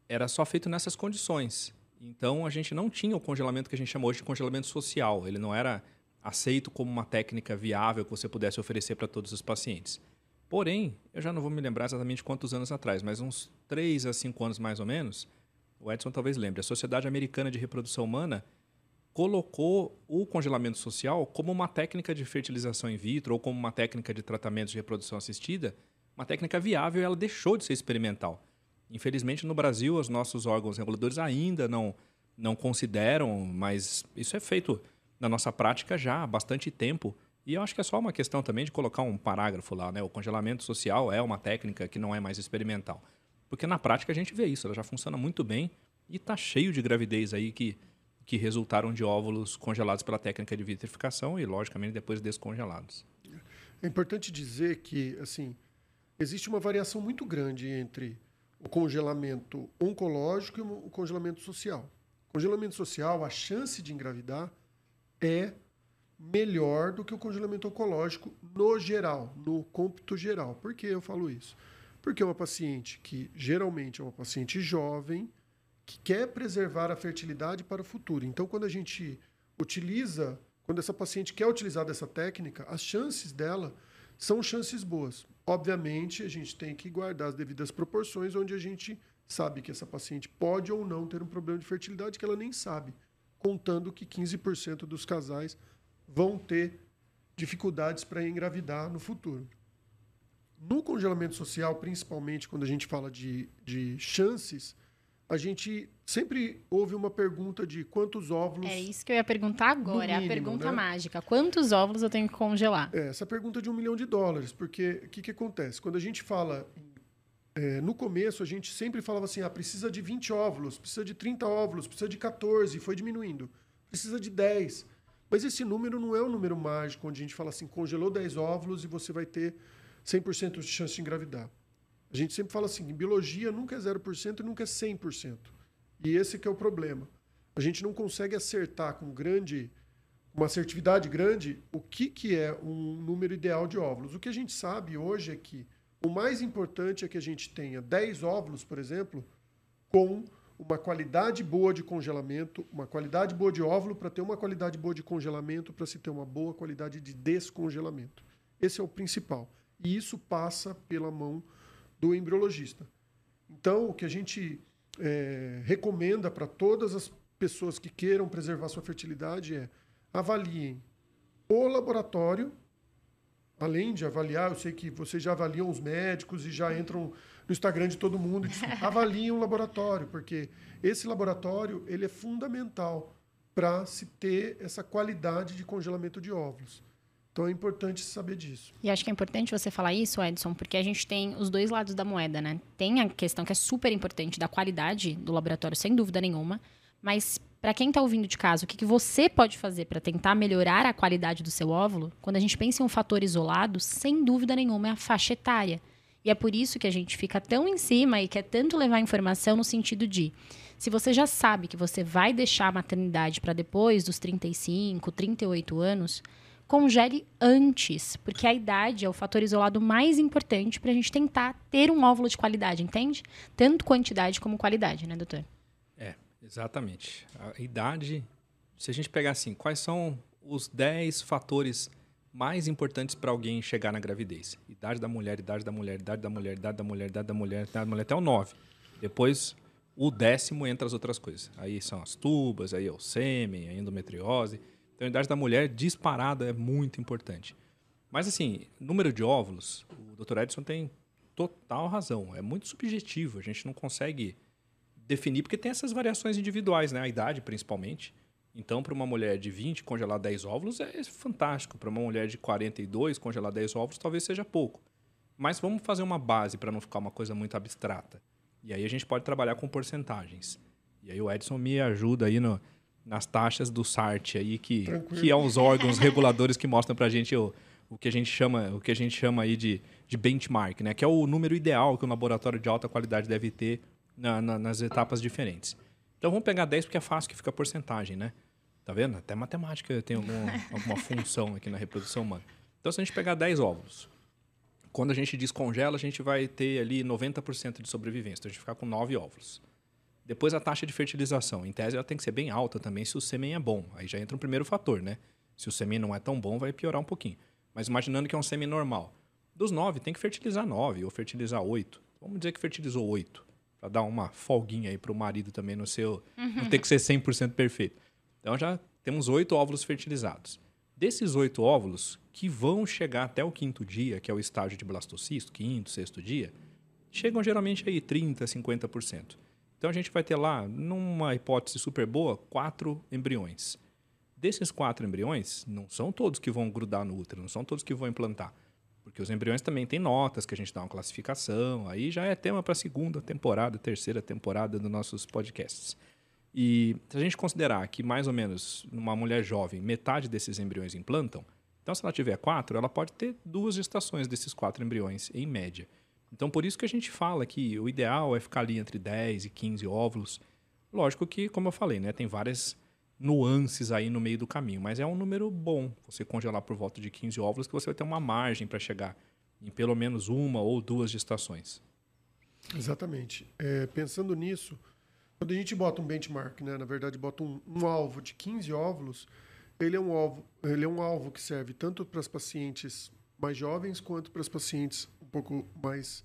Era só feito nessas condições. Então, a gente não tinha o congelamento que a gente chama hoje de congelamento social. Ele não era aceito como uma técnica viável que você pudesse oferecer para todos os pacientes. Porém, eu já não vou me lembrar exatamente quantos anos atrás, mas uns 3 a 5 anos mais ou menos, o Edson talvez lembre, a Sociedade Americana de Reprodução Humana colocou o congelamento social como uma técnica de fertilização in vitro ou como uma técnica de tratamento de reprodução assistida, uma técnica viável e ela deixou de ser experimental. Infelizmente, no Brasil, os nossos órgãos reguladores ainda não, não consideram, mas isso é feito na nossa prática já há bastante tempo. E eu acho que é só uma questão também de colocar um parágrafo lá, né? O congelamento social é uma técnica que não é mais experimental. Porque na prática a gente vê isso, ela já funciona muito bem e está cheio de gravidez aí que, que resultaram de óvulos congelados pela técnica de vitrificação e, logicamente, depois descongelados. É importante dizer que, assim, existe uma variação muito grande entre o congelamento oncológico e o congelamento social. Congelamento social, a chance de engravidar é melhor do que o congelamento oncológico no geral, no cômputo geral. Por que eu falo isso? Porque é uma paciente que geralmente é uma paciente jovem, que quer preservar a fertilidade para o futuro. Então, quando a gente utiliza, quando essa paciente quer utilizar dessa técnica, as chances dela são chances boas. Obviamente, a gente tem que guardar as devidas proporções, onde a gente sabe que essa paciente pode ou não ter um problema de fertilidade que ela nem sabe, contando que 15% dos casais vão ter dificuldades para engravidar no futuro. No congelamento social, principalmente quando a gente fala de, de chances, a gente sempre houve uma pergunta de quantos óvulos. É isso que eu ia perguntar agora, mínimo, é a pergunta né? mágica. Quantos óvulos eu tenho que congelar? É, essa pergunta é de um milhão de dólares, porque o que, que acontece? Quando a gente fala. É, no começo, a gente sempre falava assim: ah, precisa de 20 óvulos, precisa de 30 óvulos, precisa de 14, foi diminuindo. Precisa de 10. Mas esse número não é um número mágico, onde a gente fala assim: congelou 10 óvulos e você vai ter 100% de chance de engravidar. A gente sempre fala assim, biologia nunca é 0% e nunca é 100%. E esse que é o problema. A gente não consegue acertar com grande uma assertividade grande o que, que é um número ideal de óvulos. O que a gente sabe hoje é que o mais importante é que a gente tenha 10 óvulos, por exemplo, com uma qualidade boa de congelamento, uma qualidade boa de óvulo para ter uma qualidade boa de congelamento, para se ter uma boa qualidade de descongelamento. Esse é o principal. E isso passa pela mão do embriologista. Então, o que a gente é, recomenda para todas as pessoas que queiram preservar sua fertilidade é avaliem o laboratório, além de avaliar, eu sei que vocês já avaliam os médicos e já entram no Instagram de todo mundo e dizem, (laughs) avaliem o laboratório, porque esse laboratório ele é fundamental para se ter essa qualidade de congelamento de óvulos. Então é importante saber disso. E acho que é importante você falar isso, Edson, porque a gente tem os dois lados da moeda, né? Tem a questão que é super importante da qualidade do laboratório, sem dúvida nenhuma. Mas para quem está ouvindo de casa, o que, que você pode fazer para tentar melhorar a qualidade do seu óvulo? Quando a gente pensa em um fator isolado, sem dúvida nenhuma é a faixa etária. E é por isso que a gente fica tão em cima e quer tanto levar informação no sentido de se você já sabe que você vai deixar a maternidade para depois dos 35, 38 anos, congele antes, porque a idade é o fator isolado mais importante para a gente tentar ter um óvulo de qualidade, entende? Tanto quantidade como qualidade, né, doutor? É, exatamente. A idade, se a gente pegar assim, quais são os 10 fatores mais importantes para alguém chegar na gravidez? Idade da mulher, idade da mulher, idade da mulher, idade da mulher, idade da mulher, idade da mulher, até o 9. Depois, o décimo entra as outras coisas. Aí são as tubas, aí é o sêmen, a endometriose. Então, a idade da mulher disparada é muito importante. Mas, assim, número de óvulos, o Dr. Edson tem total razão. É muito subjetivo. A gente não consegue definir, porque tem essas variações individuais, né? A idade, principalmente. Então, para uma mulher de 20 congelar 10 óvulos é fantástico. Para uma mulher de 42 congelar 10 óvulos talvez seja pouco. Mas vamos fazer uma base para não ficar uma coisa muito abstrata. E aí a gente pode trabalhar com porcentagens. E aí o Edson me ajuda aí no, nas taxas do SART aí que que é os órgãos reguladores que mostram para a gente o, o que a gente chama o que a gente chama aí de, de benchmark, né? Que é o número ideal que um laboratório de alta qualidade deve ter na, na, nas etapas diferentes. Então vamos pegar 10 porque é fácil que fica a porcentagem, né? Tá vendo? Até matemática tem alguma, (laughs) alguma função aqui na reprodução humana. Então se a gente pegar 10 óvulos, quando a gente descongela, a gente vai ter ali 90% de sobrevivência. Então a gente ficar com 9 óvulos. Depois a taxa de fertilização. Em tese, ela tem que ser bem alta também se o sêmen é bom. Aí já entra um primeiro fator, né? Se o sêmen não é tão bom, vai piorar um pouquinho. Mas imaginando que é um sêmen normal. Dos nove, tem que fertilizar nove ou fertilizar oito. Vamos dizer que fertilizou oito. Para dar uma folguinha aí para o marido também no seu. Uhum. Não tem que ser 100% perfeito. Então já temos oito óvulos fertilizados. Desses oito óvulos, que vão chegar até o quinto dia, que é o estágio de blastocisto, quinto, sexto dia, chegam geralmente aí 30%, 50%. Então a gente vai ter lá, numa hipótese super boa, quatro embriões. Desses quatro embriões, não são todos que vão grudar no útero, não são todos que vão implantar. Porque os embriões também têm notas que a gente dá uma classificação. Aí já é tema para a segunda temporada, terceira temporada dos nossos podcasts. E se a gente considerar que mais ou menos numa mulher jovem, metade desses embriões implantam, então se ela tiver quatro, ela pode ter duas gestações desses quatro embriões, em média. Então, por isso que a gente fala que o ideal é ficar ali entre 10 e 15 óvulos. Lógico que, como eu falei, né, tem várias nuances aí no meio do caminho, mas é um número bom você congelar por volta de 15 óvulos que você vai ter uma margem para chegar em pelo menos uma ou duas gestações. Exatamente. É, pensando nisso, Quando a gente bota um benchmark, né, na verdade bota um, um alvo de 15 óvulos, ele é um alvo, ele é um alvo que serve tanto para as pacientes mais jovens quanto para as pacientes um pouco mais,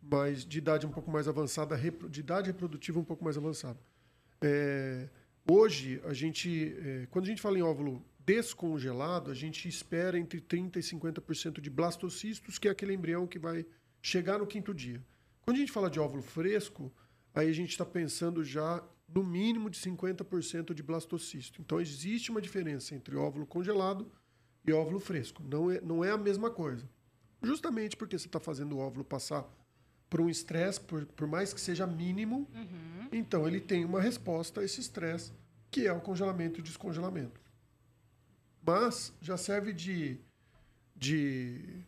mais de idade um pouco mais avançada, de idade reprodutiva um pouco mais avançada. É, hoje, a gente, é, quando a gente fala em óvulo descongelado, a gente espera entre 30% e 50% de blastocistos, que é aquele embrião que vai chegar no quinto dia. Quando a gente fala de óvulo fresco, aí a gente está pensando já no mínimo de 50% de blastocisto. Então, existe uma diferença entre óvulo congelado e óvulo fresco. Não é, não é a mesma coisa. Justamente porque você está fazendo o óvulo passar por um estresse, por, por mais que seja mínimo, uhum. então ele tem uma resposta a esse estresse, que é o congelamento e descongelamento. Mas já serve de, de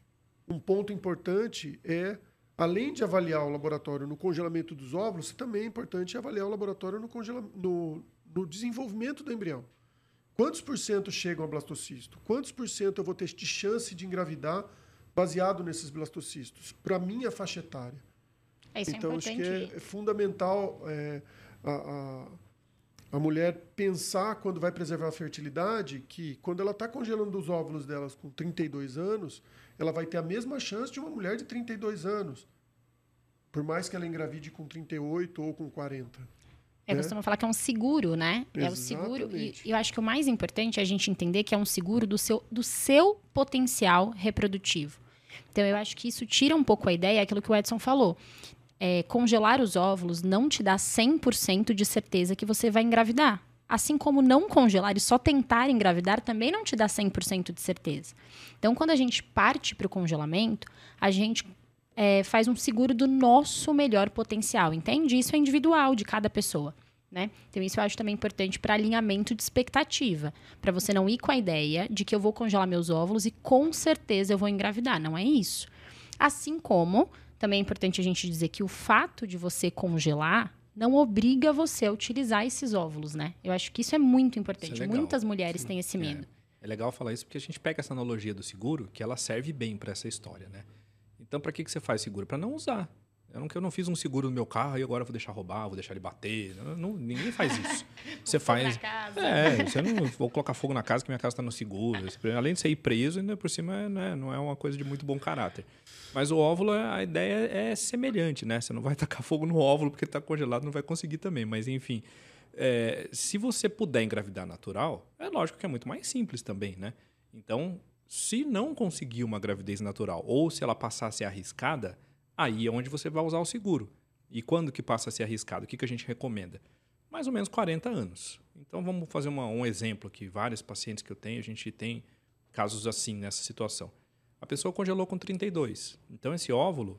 um ponto importante é além de avaliar o laboratório no congelamento dos óvulos, também é importante avaliar o laboratório no, no, no desenvolvimento do embrião. Quantos por cento chegam a blastocisto? Quantos por cento eu vou ter de chance de engravidar baseado nesses blastocistos? Para minha faixa etária. É, isso é então, é acho que é, fundamental é, a, a, a, mulher pensar, quando vai preservar a fertilidade, que quando ela está congelando os óvulos delas com 32 anos, ela vai ter a mesma chance de uma mulher de 32 anos. Por mais que ela engravide com 38 ou com 40. É, né? costuma falar que é um seguro, né? Exatamente. É o seguro. E eu acho que o mais importante é a gente entender que é um seguro do seu, do seu potencial reprodutivo. Então, eu acho que isso tira um pouco a ideia, é aquilo que o Edson falou. É, congelar os óvulos não te dá 100% de certeza que você vai engravidar. Assim como não congelar e só tentar engravidar também não te dá 100% de certeza. Então, quando a gente parte para o congelamento, a gente é, faz um seguro do nosso melhor potencial, entende? Isso é individual de cada pessoa. Né? Então, isso eu acho também importante para alinhamento de expectativa. Para você não ir com a ideia de que eu vou congelar meus óvulos e com certeza eu vou engravidar. Não é isso. Assim como também é importante a gente dizer que o fato de você congelar não obriga você a utilizar esses óvulos, né? Eu acho que isso é muito importante. É Muitas mulheres Sim. têm esse medo. É. é. legal falar isso porque a gente pega essa analogia do seguro, que ela serve bem para essa história, né? Então, para que, que você faz seguro? Para não usar. Eu não, eu não fiz um seguro no meu carro e agora vou deixar roubar, vou deixar ele bater. Não, não, ninguém faz isso. (laughs) você faz. É, você não vou colocar fogo na casa que minha casa está no seguro. Além de você ir preso, ainda por cima né, não é uma coisa de muito bom caráter. Mas o óvulo, a ideia é semelhante, né? Você não vai (laughs) tacar fogo no óvulo porque está congelado, não vai conseguir também. Mas enfim, é, se você puder engravidar natural, é lógico que é muito mais simples também, né? Então, se não conseguir uma gravidez natural ou se ela passar a ser arriscada, aí é onde você vai usar o seguro. E quando que passa a ser arriscado? O que, que a gente recomenda? Mais ou menos 40 anos. Então vamos fazer uma, um exemplo aqui. Vários pacientes que eu tenho, a gente tem casos assim nessa situação. A pessoa congelou com 32. Então esse óvulo,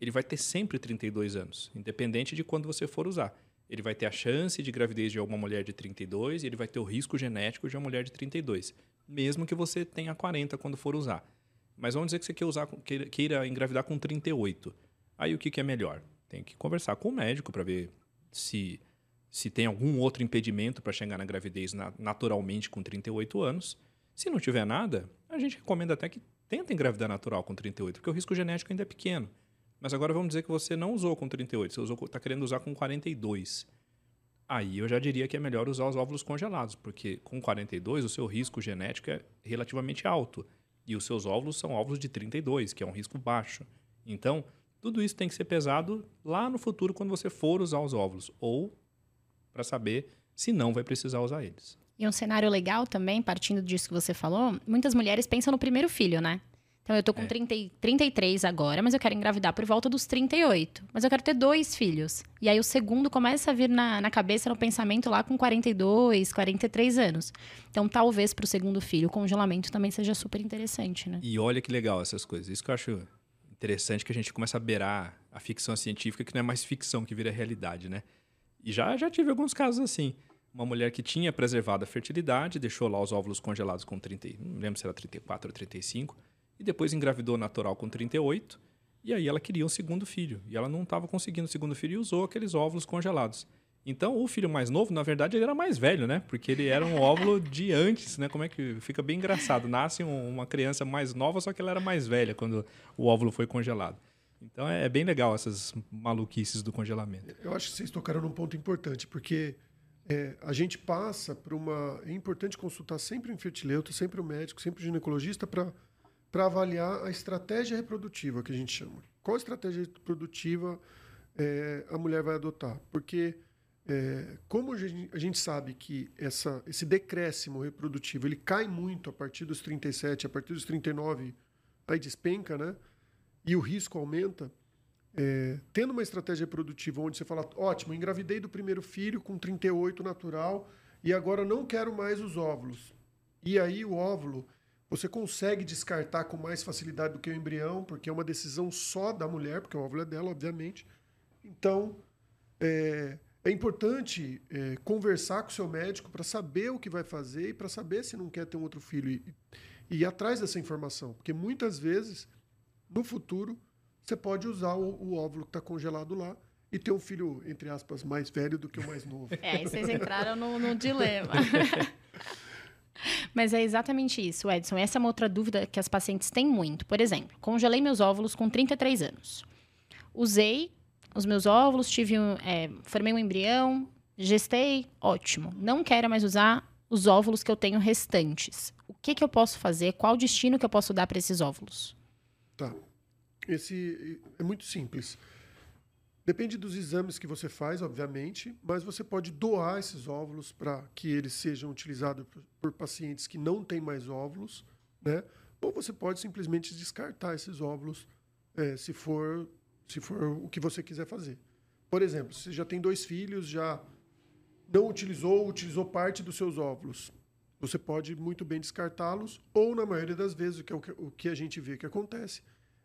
ele vai ter sempre 32 anos, independente de quando você for usar. Ele vai ter a chance de gravidez de alguma mulher de 32 e ele vai ter o risco genético de uma mulher de 32, mesmo que você tenha 40 quando for usar. Mas vamos dizer que você quer usar, queira engravidar com 38. Aí o que, que é melhor? Tem que conversar com o médico para ver se, se tem algum outro impedimento para chegar na gravidez naturalmente com 38 anos. Se não tiver nada, a gente recomenda até que tenta engravidar natural com 38, porque o risco genético ainda é pequeno. Mas agora vamos dizer que você não usou com 38, você está querendo usar com 42. Aí eu já diria que é melhor usar os óvulos congelados, porque com 42 o seu risco genético é relativamente alto. E os seus óvulos são óvulos de 32, que é um risco baixo. Então, tudo isso tem que ser pesado lá no futuro quando você for usar os óvulos, ou para saber se não vai precisar usar eles. E um cenário legal também, partindo disso que você falou, muitas mulheres pensam no primeiro filho, né? Então eu tô com é. 30, 33 agora, mas eu quero engravidar por volta dos 38. Mas eu quero ter dois filhos. E aí o segundo começa a vir na, na cabeça, no pensamento lá com 42, 43 anos. Então talvez para o segundo filho o congelamento também seja super interessante, né? E olha que legal essas coisas. Isso que eu acho interessante que a gente começa a beirar a ficção científica, que não é mais ficção, que vira realidade, né? E já, já tive alguns casos assim uma mulher que tinha preservado a fertilidade, deixou lá os óvulos congelados com 30, não lembro se era 34 ou 35, e depois engravidou natural com 38, e aí ela queria um segundo filho, e ela não estava conseguindo o segundo filho e usou aqueles óvulos congelados. Então, o filho mais novo, na verdade, ele era mais velho, né? Porque ele era um óvulo de antes, né? Como é que fica bem engraçado. Nasce uma criança mais nova, só que ela era mais velha quando o óvulo foi congelado. Então é, bem legal essas maluquices do congelamento. Eu acho que vocês tocaram num ponto importante, porque é, a gente passa por uma. É importante consultar sempre o infertileuta, sempre o médico, sempre o ginecologista para avaliar a estratégia reprodutiva que a gente chama. Qual estratégia reprodutiva é, a mulher vai adotar? Porque é, como a gente, a gente, sabe que essa, esse decréscimo reprodutivo ele cai muito a partir dos 37, a partir dos 39, aí despenca, né? E o risco aumenta. É, tendo uma estratégia reprodutiva onde você fala, ótimo, engravidei do primeiro filho com 38 natural e agora não quero mais os óvulos. E aí o óvulo você consegue descartar com mais facilidade do que o embrião, porque é uma decisão só da mulher, porque o óvulo é dela, obviamente. Então, é, é importante é, conversar com o seu médico para saber o que vai fazer e para saber se não quer ter um outro filho e, e ir atrás dessa informação. Porque muitas vezes, no futuro, você pode usar o, o óvulo que está congelado lá e ter um filho, entre aspas, mais velho do que o mais novo. É, vocês entraram no dilema. (laughs) (laughs) Mas é exatamente isso, Edson. Essa é uma outra dúvida que as pacientes têm muito. Por exemplo, congelei meus óvulos com 33 anos. Usei os meus óvulos, tive um, é, formei um embrião, gestei, ótimo. Não quero mais usar os óvulos que eu tenho restantes. O que, que eu posso fazer? Qual destino que eu posso dar para esses óvulos? Tá. Esse é muito simples. Depende dos exames que você faz, obviamente, mas você pode doar esses óvulos para que eles sejam utilizados por, pacientes que não têm mais óvulos, né? Ou você pode simplesmente descartar esses óvulos é, se for se for o que você quiser fazer. Por exemplo, você já tem dois filhos, já não utilizou, utilizou parte dos seus óvulos. Você pode muito bem descartá-los, ou, na maioria das vezes, o que, é o que a gente vê que acontece,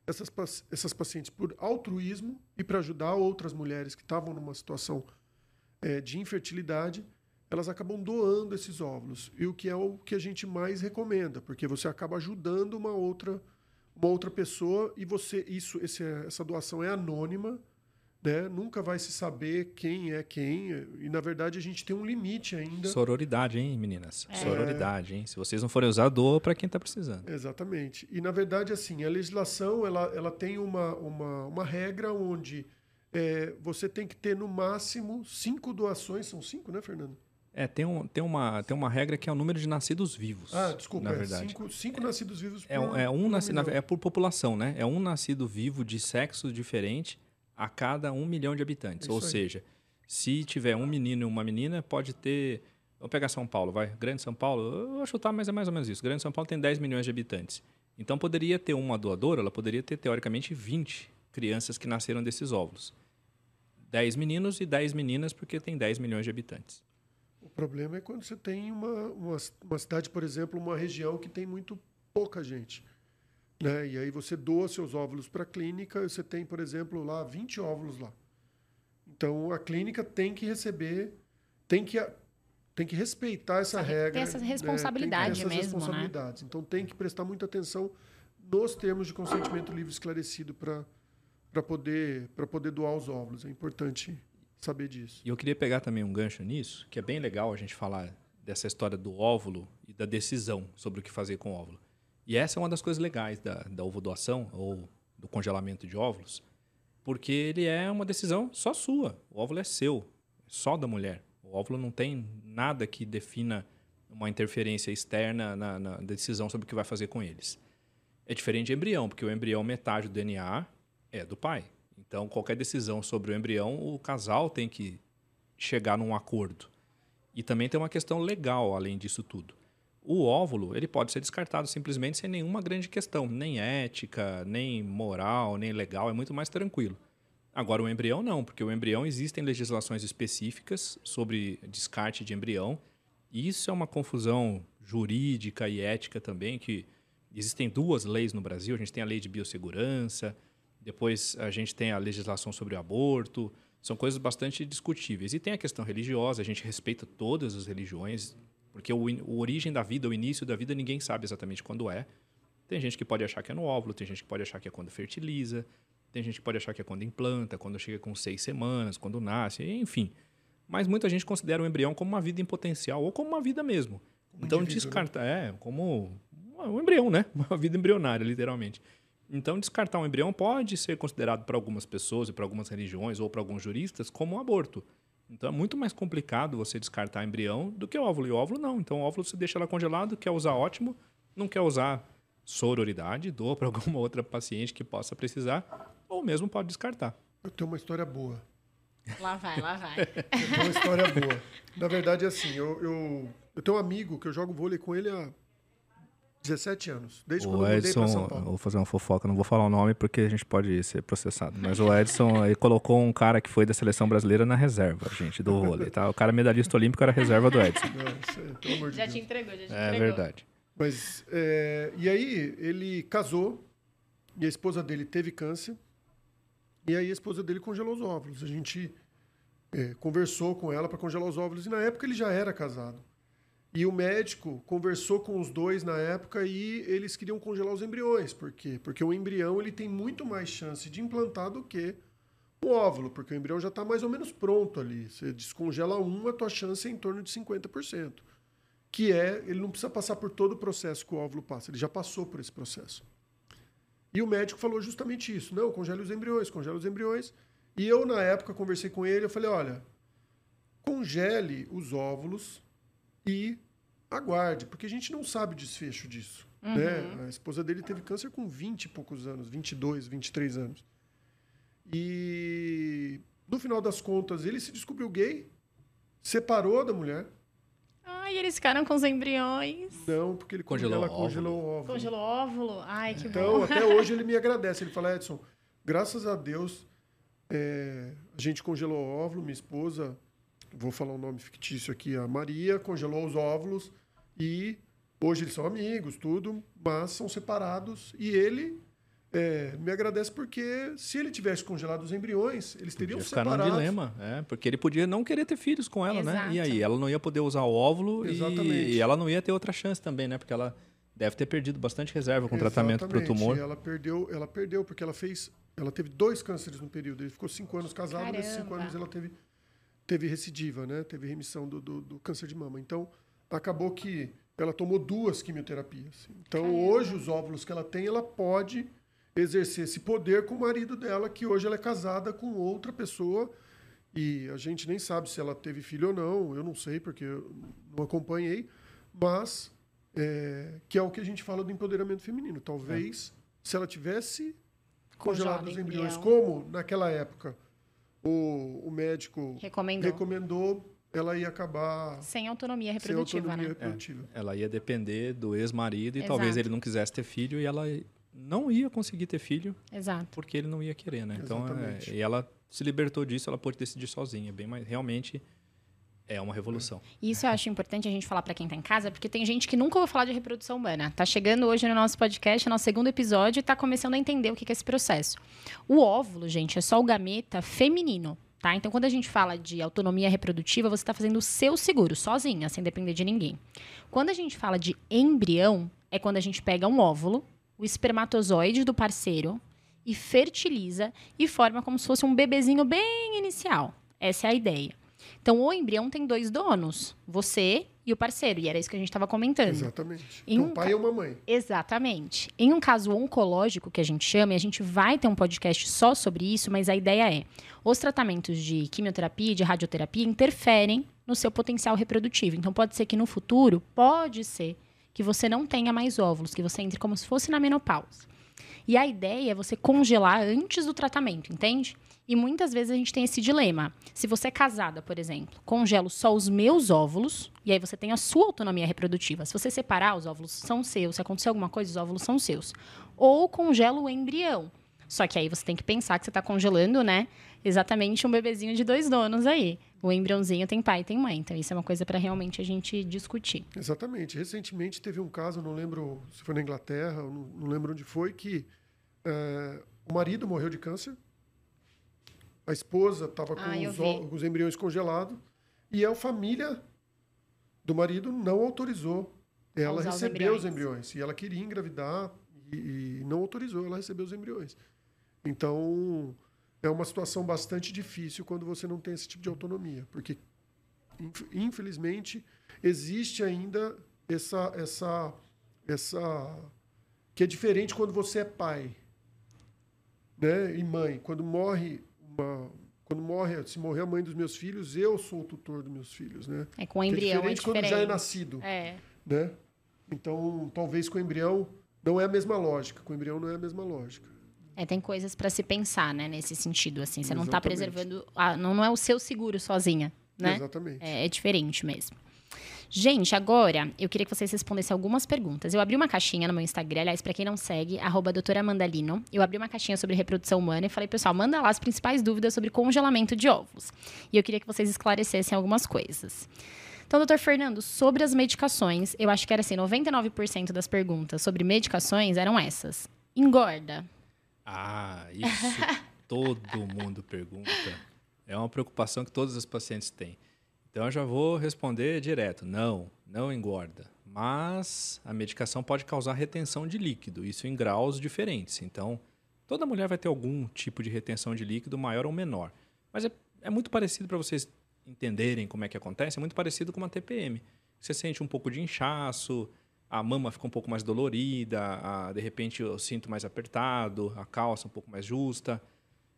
essas, essas pacientes, por altruísmo e para ajudar outras mulheres que estavam numa situação é, de infertilidade, elas acabam doando esses óvulos. E o que é o que a gente mais recomenda, porque você acaba ajudando uma outra uma outra pessoa e você isso esse, essa doação é anônima né? Nunca vai se saber quem é quem. E, na verdade, a gente tem um limite ainda. Sororidade, hein, meninas? É. Sororidade, hein? Se vocês não forem usar, doa para quem está precisando. Exatamente. E, na verdade, assim, a legislação ela, ela tem uma, uma, uma regra onde é, você tem que ter, no máximo, cinco doações. São cinco, né, Fernando? É, tem, um, tem, uma, tem uma regra que é o número de nascidos vivos. Ah, desculpa, na é verdade. Cinco, cinco nascidos vivos é por, é, um nasci, é por população, né? É um nascido vivo de sexo diferente a cada um milhão de habitantes. Ou aí. seja, se tiver um menino e uma menina, pode ter. Vamos pegar São Paulo, vai. Grande São Paulo, eu vou chutar, mas é mais ou menos isso. Grande São Paulo tem 10 milhões de habitantes. Então poderia ter uma doadora, ela poderia ter teoricamente 20 crianças que nasceram desses óvulos. 10 meninos e 10 meninas, porque tem 10 milhões de habitantes. O problema é quando você tem uma, uma, uma cidade, por exemplo, uma região que tem muito pouca gente. Né? E aí você doa seus óvulos para a clínica, você tem, por exemplo, lá 20 óvulos lá. Então a clínica tem que receber, tem que tem que respeitar essa, essa regra. Tem essa responsabilidade né? tem essas mesmo, né? responsabilidades. Né? Então tem que prestar muita atenção nos termos de consentimento livre esclarecido para para poder para poder doar os óvulos. É importante saber disso. E eu queria pegar também um gancho nisso, que é bem legal a gente falar dessa história do óvulo e da decisão sobre o que fazer com o óvulo. E essa é uma das coisas legais da, da ovodoação ou do congelamento de óvulos, porque ele é uma decisão só sua. O óvulo é seu, só da mulher. O óvulo não tem nada que defina uma interferência externa na, na decisão sobre o que vai fazer com eles. É diferente de embrião, porque o embrião, metade do DNA é do pai. Então, qualquer decisão sobre o embrião, o casal tem que chegar num acordo. E também tem uma questão legal além disso tudo. O óvulo ele pode ser descartado simplesmente sem nenhuma grande questão, nem ética, nem moral, nem legal, é muito mais tranquilo. Agora o embrião não, porque o embrião existem legislações específicas sobre descarte de embrião. E isso é uma confusão jurídica e ética também, que existem duas leis no Brasil. A gente tem a lei de biossegurança, depois a gente tem a legislação sobre o aborto, são coisas bastante discutíveis. E tem a questão religiosa, a gente respeita todas as religiões, porque o, o origem da vida, o início da vida, ninguém sabe exatamente quando é. Tem gente que pode achar que é no óvulo, tem gente que pode achar que é quando fertiliza, tem gente que pode achar que é quando implanta, quando chega com seis semanas, quando nasce, enfim. Mas muita gente considera o embrião como uma vida em potencial ou como uma vida mesmo. Como então, né? descarta, né? é, como um embrião, né? (laughs) Uma vida embrionária, literalmente. Então, descartar um embrião pode ser considerado para algumas pessoas e para algumas religiões ou para alguns juristas como um aborto. Então, é muito mais complicado você descartar embrião do que o óvulo. E o óvulo não. Então, o óvulo você deixa lá congelado, quer usar ótimo, não quer usar sororidade, (laughs) doa para alguma outra paciente que possa precisar, ou mesmo pode descartar. Eu tenho uma história boa. Lá vai, lá vai. Eu tenho uma história boa. Na verdade, é assim, eu, eu, eu tenho um amigo que eu jogo vôlei com ele há 17 anos, desde quando O eu mudei São Edson, Paulo. vou fazer uma fofoca, não vou falar o nome porque a gente pode ser processado. Mas o (laughs) Edson ele colocou um cara que foi da seleção brasileira na reserva, gente, do vôlei, tá? O cara medalhista olímpico era reserva do Edson. Não, isso é- pelo amor de Já Deus. te entregou, já te É entregou. verdade. Mas, é, e aí, ele casou, e a esposa dele teve câncer, e aí a esposa dele congelou os óvulos. A gente é, conversou com ela para congelar os óvulos, e na época ele já era casado. E o médico conversou com os dois na época e eles queriam congelar os embriões. Por quê? Porque o embrião ele tem muito mais chance de implantar do que o óvulo, porque o embrião já está mais ou menos pronto ali. Você descongela um, a tua chance é em torno de 50% que é, ele não precisa passar por todo o processo que o óvulo passa, ele já passou por esse processo. E o médico falou justamente isso, não, congele os embriões, congele os embriões. E eu, na época, conversei com ele, eu falei, olha, congele os óvulos e aguarde, porque a gente não sabe o desfecho disso. Né? A esposa dele teve câncer com 20 e poucos anos, 22, 23 anos. E, no final das contas, ele se descobriu gay, separou da mulher, Ai, eles ficaram com os embriões. Não, porque ele Congelou ela o óvulo. congelou o óvulo. Congelou óvulo. Ai, que Então, bom. até hoje ele me agradece. Ele fala, Edson, graças a Deus, é, a gente congelou o óvulo, minha esposa, vou falar um nome fictício aqui, a Maria, congelou os óvulos e hoje eles são amigos, tudo, mas são separados. E ele é, me agradece porque se ele tivesse congelado os embriões, eles teriam Podia ficar num dilema, é, porque ele podia não querer ter filhos com ela, né? E Exato. aí ela não ia poder usar o óvulo e, Exatamente. e ela não ia ter outra chance também, né? Porque ela deve ter perdido bastante reserva com tratamento para o Exatamente. tumor. Ela perdeu, ela perdeu porque ela fez, ela teve dois cânceres no período. Ele ficou cinco anos casado, nesses cinco Caramba. anos ela teve, teve recidiva, né? Teve remissão do, do, do câncer de mama. Então acabou que ela tomou duas quimioterapias. Então Caramba. hoje os óvulos que ela tem, ela pode exercer esse poder com o marido dela, que hoje ela é casada com outra pessoa. E a gente nem sabe se ela teve filho ou não, eu não sei, porque eu não acompanhei, mas é, que é o que a gente fala do empoderamento feminino. Talvez, se ela tivesse congelado os embriões, como naquela época o, o médico Recomendou. recomendou, ela ia acabar Sem autonomia sem reprodutiva, autonomia né? reprodutiva. Ela ia depender do ex-marido e Exato. talvez ele não quisesse ter filho e ela não ia conseguir ter filho Exato. porque ele não ia querer, né? Então, é, e ela se libertou disso, ela pôde decidir sozinha. Bem, mas realmente é uma revolução. Isso eu acho importante a gente falar para quem tá em casa, porque tem gente que nunca ouviu falar de reprodução humana. Tá chegando hoje no nosso podcast, nosso segundo episódio, e tá começando a entender o que é esse processo. O óvulo, gente, é só o gameta feminino, tá? Então, quando a gente fala de autonomia reprodutiva, você tá fazendo o seu seguro, sozinha, sem depender de ninguém. Quando a gente fala de embrião, é quando a gente pega um óvulo, o espermatozoide do parceiro, e fertiliza e forma como se fosse um bebezinho bem inicial. Essa é a ideia. Então, o embrião tem dois donos, você e o parceiro, e era isso que a gente estava comentando. Exatamente. Em um pai ca- e uma mãe. Exatamente. Em um caso oncológico, que a gente chama, e a gente vai ter um podcast só sobre isso, mas a ideia é: os tratamentos de quimioterapia e de radioterapia interferem no seu potencial reprodutivo. Então, pode ser que no futuro, pode ser que você não tenha mais óvulos, que você entre como se fosse na menopausa. E a ideia é você congelar antes do tratamento, entende? E muitas vezes a gente tem esse dilema. Se você é casada, por exemplo, congelo só os meus óvulos, e aí você tem a sua autonomia reprodutiva. Se você separar, os óvulos são seus. Se acontecer alguma coisa, os óvulos são seus. Ou congelo o embrião. Só que aí você tem que pensar que você está congelando, né? Exatamente um bebezinho de dois donos aí. O embriãozinho tem pai e tem mãe. Então isso é uma coisa para realmente a gente discutir. Exatamente. Recentemente teve um caso, não lembro se foi na Inglaterra, não lembro onde foi, que eh, o marido morreu de câncer, a esposa estava com Ah, os, os embriões congelados e a família do marido não autorizou ela usar os receber os embriões. E ela queria engravidar e, e não autorizou ela receber os embriões. Então, é uma situação bastante difícil quando você não tem esse tipo de autonomia, porque inf- infelizmente existe ainda essa essa essa que é diferente quando você é pai. né? E mãe, quando morre uma quando morre, se morrer a mãe dos meus filhos, eu sou o tutor dos meus filhos, né? É com o embrião que é diferente, é diferente. quando já é nascido, é. né? Então, talvez com o embrião não é a mesma lógica, com o embrião não é a mesma lógica. É, tem coisas para se pensar, né, nesse sentido, assim. Você tá Exatamente. não está preservando. A, não, não é o seu seguro sozinha, né? Exatamente. É, é diferente mesmo. Gente, agora eu queria que vocês respondessem algumas perguntas. Eu abri uma caixinha no meu Instagram, aliás, para quem não segue, arroba doutora Mandalino. Eu abri uma caixinha sobre reprodução humana e falei, pessoal, manda lá as principais dúvidas sobre congelamento de ovos. E eu queria que vocês esclarecessem algumas coisas. Então, doutor Fernando, sobre as medicações, eu acho que era assim, 99% das perguntas sobre medicações eram essas. Engorda? Ah, isso (laughs) todo mundo pergunta. É uma preocupação que todos os pacientes têm. Então eu já vou responder direto: não, não engorda. Mas a medicação pode causar retenção de líquido, isso em graus diferentes. Então, toda mulher vai ter algum tipo de retenção de líquido, maior ou menor. Mas é, é muito parecido para vocês entenderem como é que acontece, é muito parecido com uma TPM. Você sente um pouco de inchaço, a mama fica um pouco mais dolorida, a, de repente eu sinto mais apertado, a calça um pouco mais justa.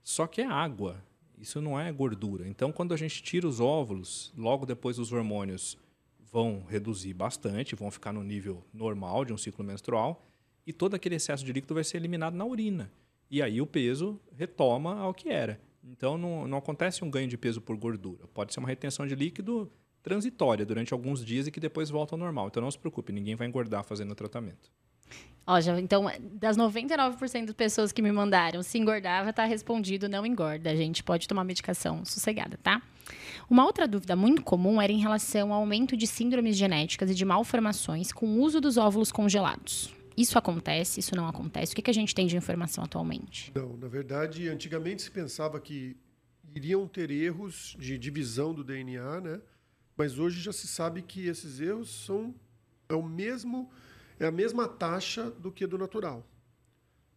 Só que é água, isso não é gordura. Então, quando a gente tira os óvulos, logo depois os hormônios vão reduzir bastante, vão ficar no nível normal de um ciclo menstrual, e todo aquele excesso de líquido vai ser eliminado na urina. E aí o peso retoma ao que era. Então, não, não acontece um ganho de peso por gordura. Pode ser uma retenção de líquido transitória durante alguns dias e que depois volta ao normal. Então não se preocupe, ninguém vai engordar fazendo o tratamento. Ó, já, então, das 99% das pessoas que me mandaram, se engordava, tá respondido, não engorda. A gente pode tomar medicação sossegada, tá? Uma outra dúvida muito comum era em relação ao aumento de síndromes genéticas e de malformações com o uso dos óvulos congelados. Isso acontece? Isso não acontece? O que, que a gente tem de informação atualmente? Não, na verdade, antigamente se pensava que iriam ter erros de divisão do DNA, né? Mas hoje já se sabe que esses erros são é o mesmo é a mesma taxa do que do natural.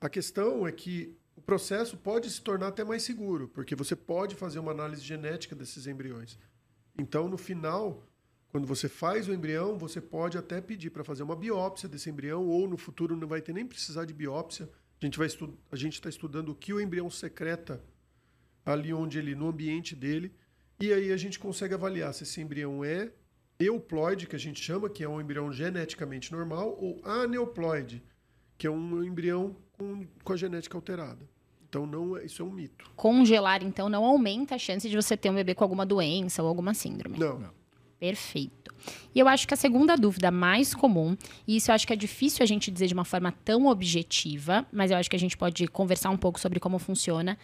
A questão é que o processo pode se tornar até mais seguro, porque você pode fazer uma análise genética desses embriões. Então, no final, quando você faz o embrião, você pode até pedir para fazer uma biópsia desse embrião, ou no futuro não vai ter nem precisar de biópsia. A gente gente está estudando o que o embrião secreta ali onde ele, no ambiente dele, e aí a gente consegue avaliar se esse embrião é euploide, que a gente chama, que é um embrião geneticamente normal, ou aneuploide, que é um embrião com, com a genética alterada. Então, não, é, isso é um mito. Congelar, então, não aumenta a chance de você ter um bebê com alguma doença ou alguma síndrome. Não. não. Perfeito. E eu acho que a segunda dúvida mais comum, e isso eu acho que é difícil a gente dizer de uma forma tão objetiva, mas eu acho que a gente pode conversar um pouco sobre como funciona,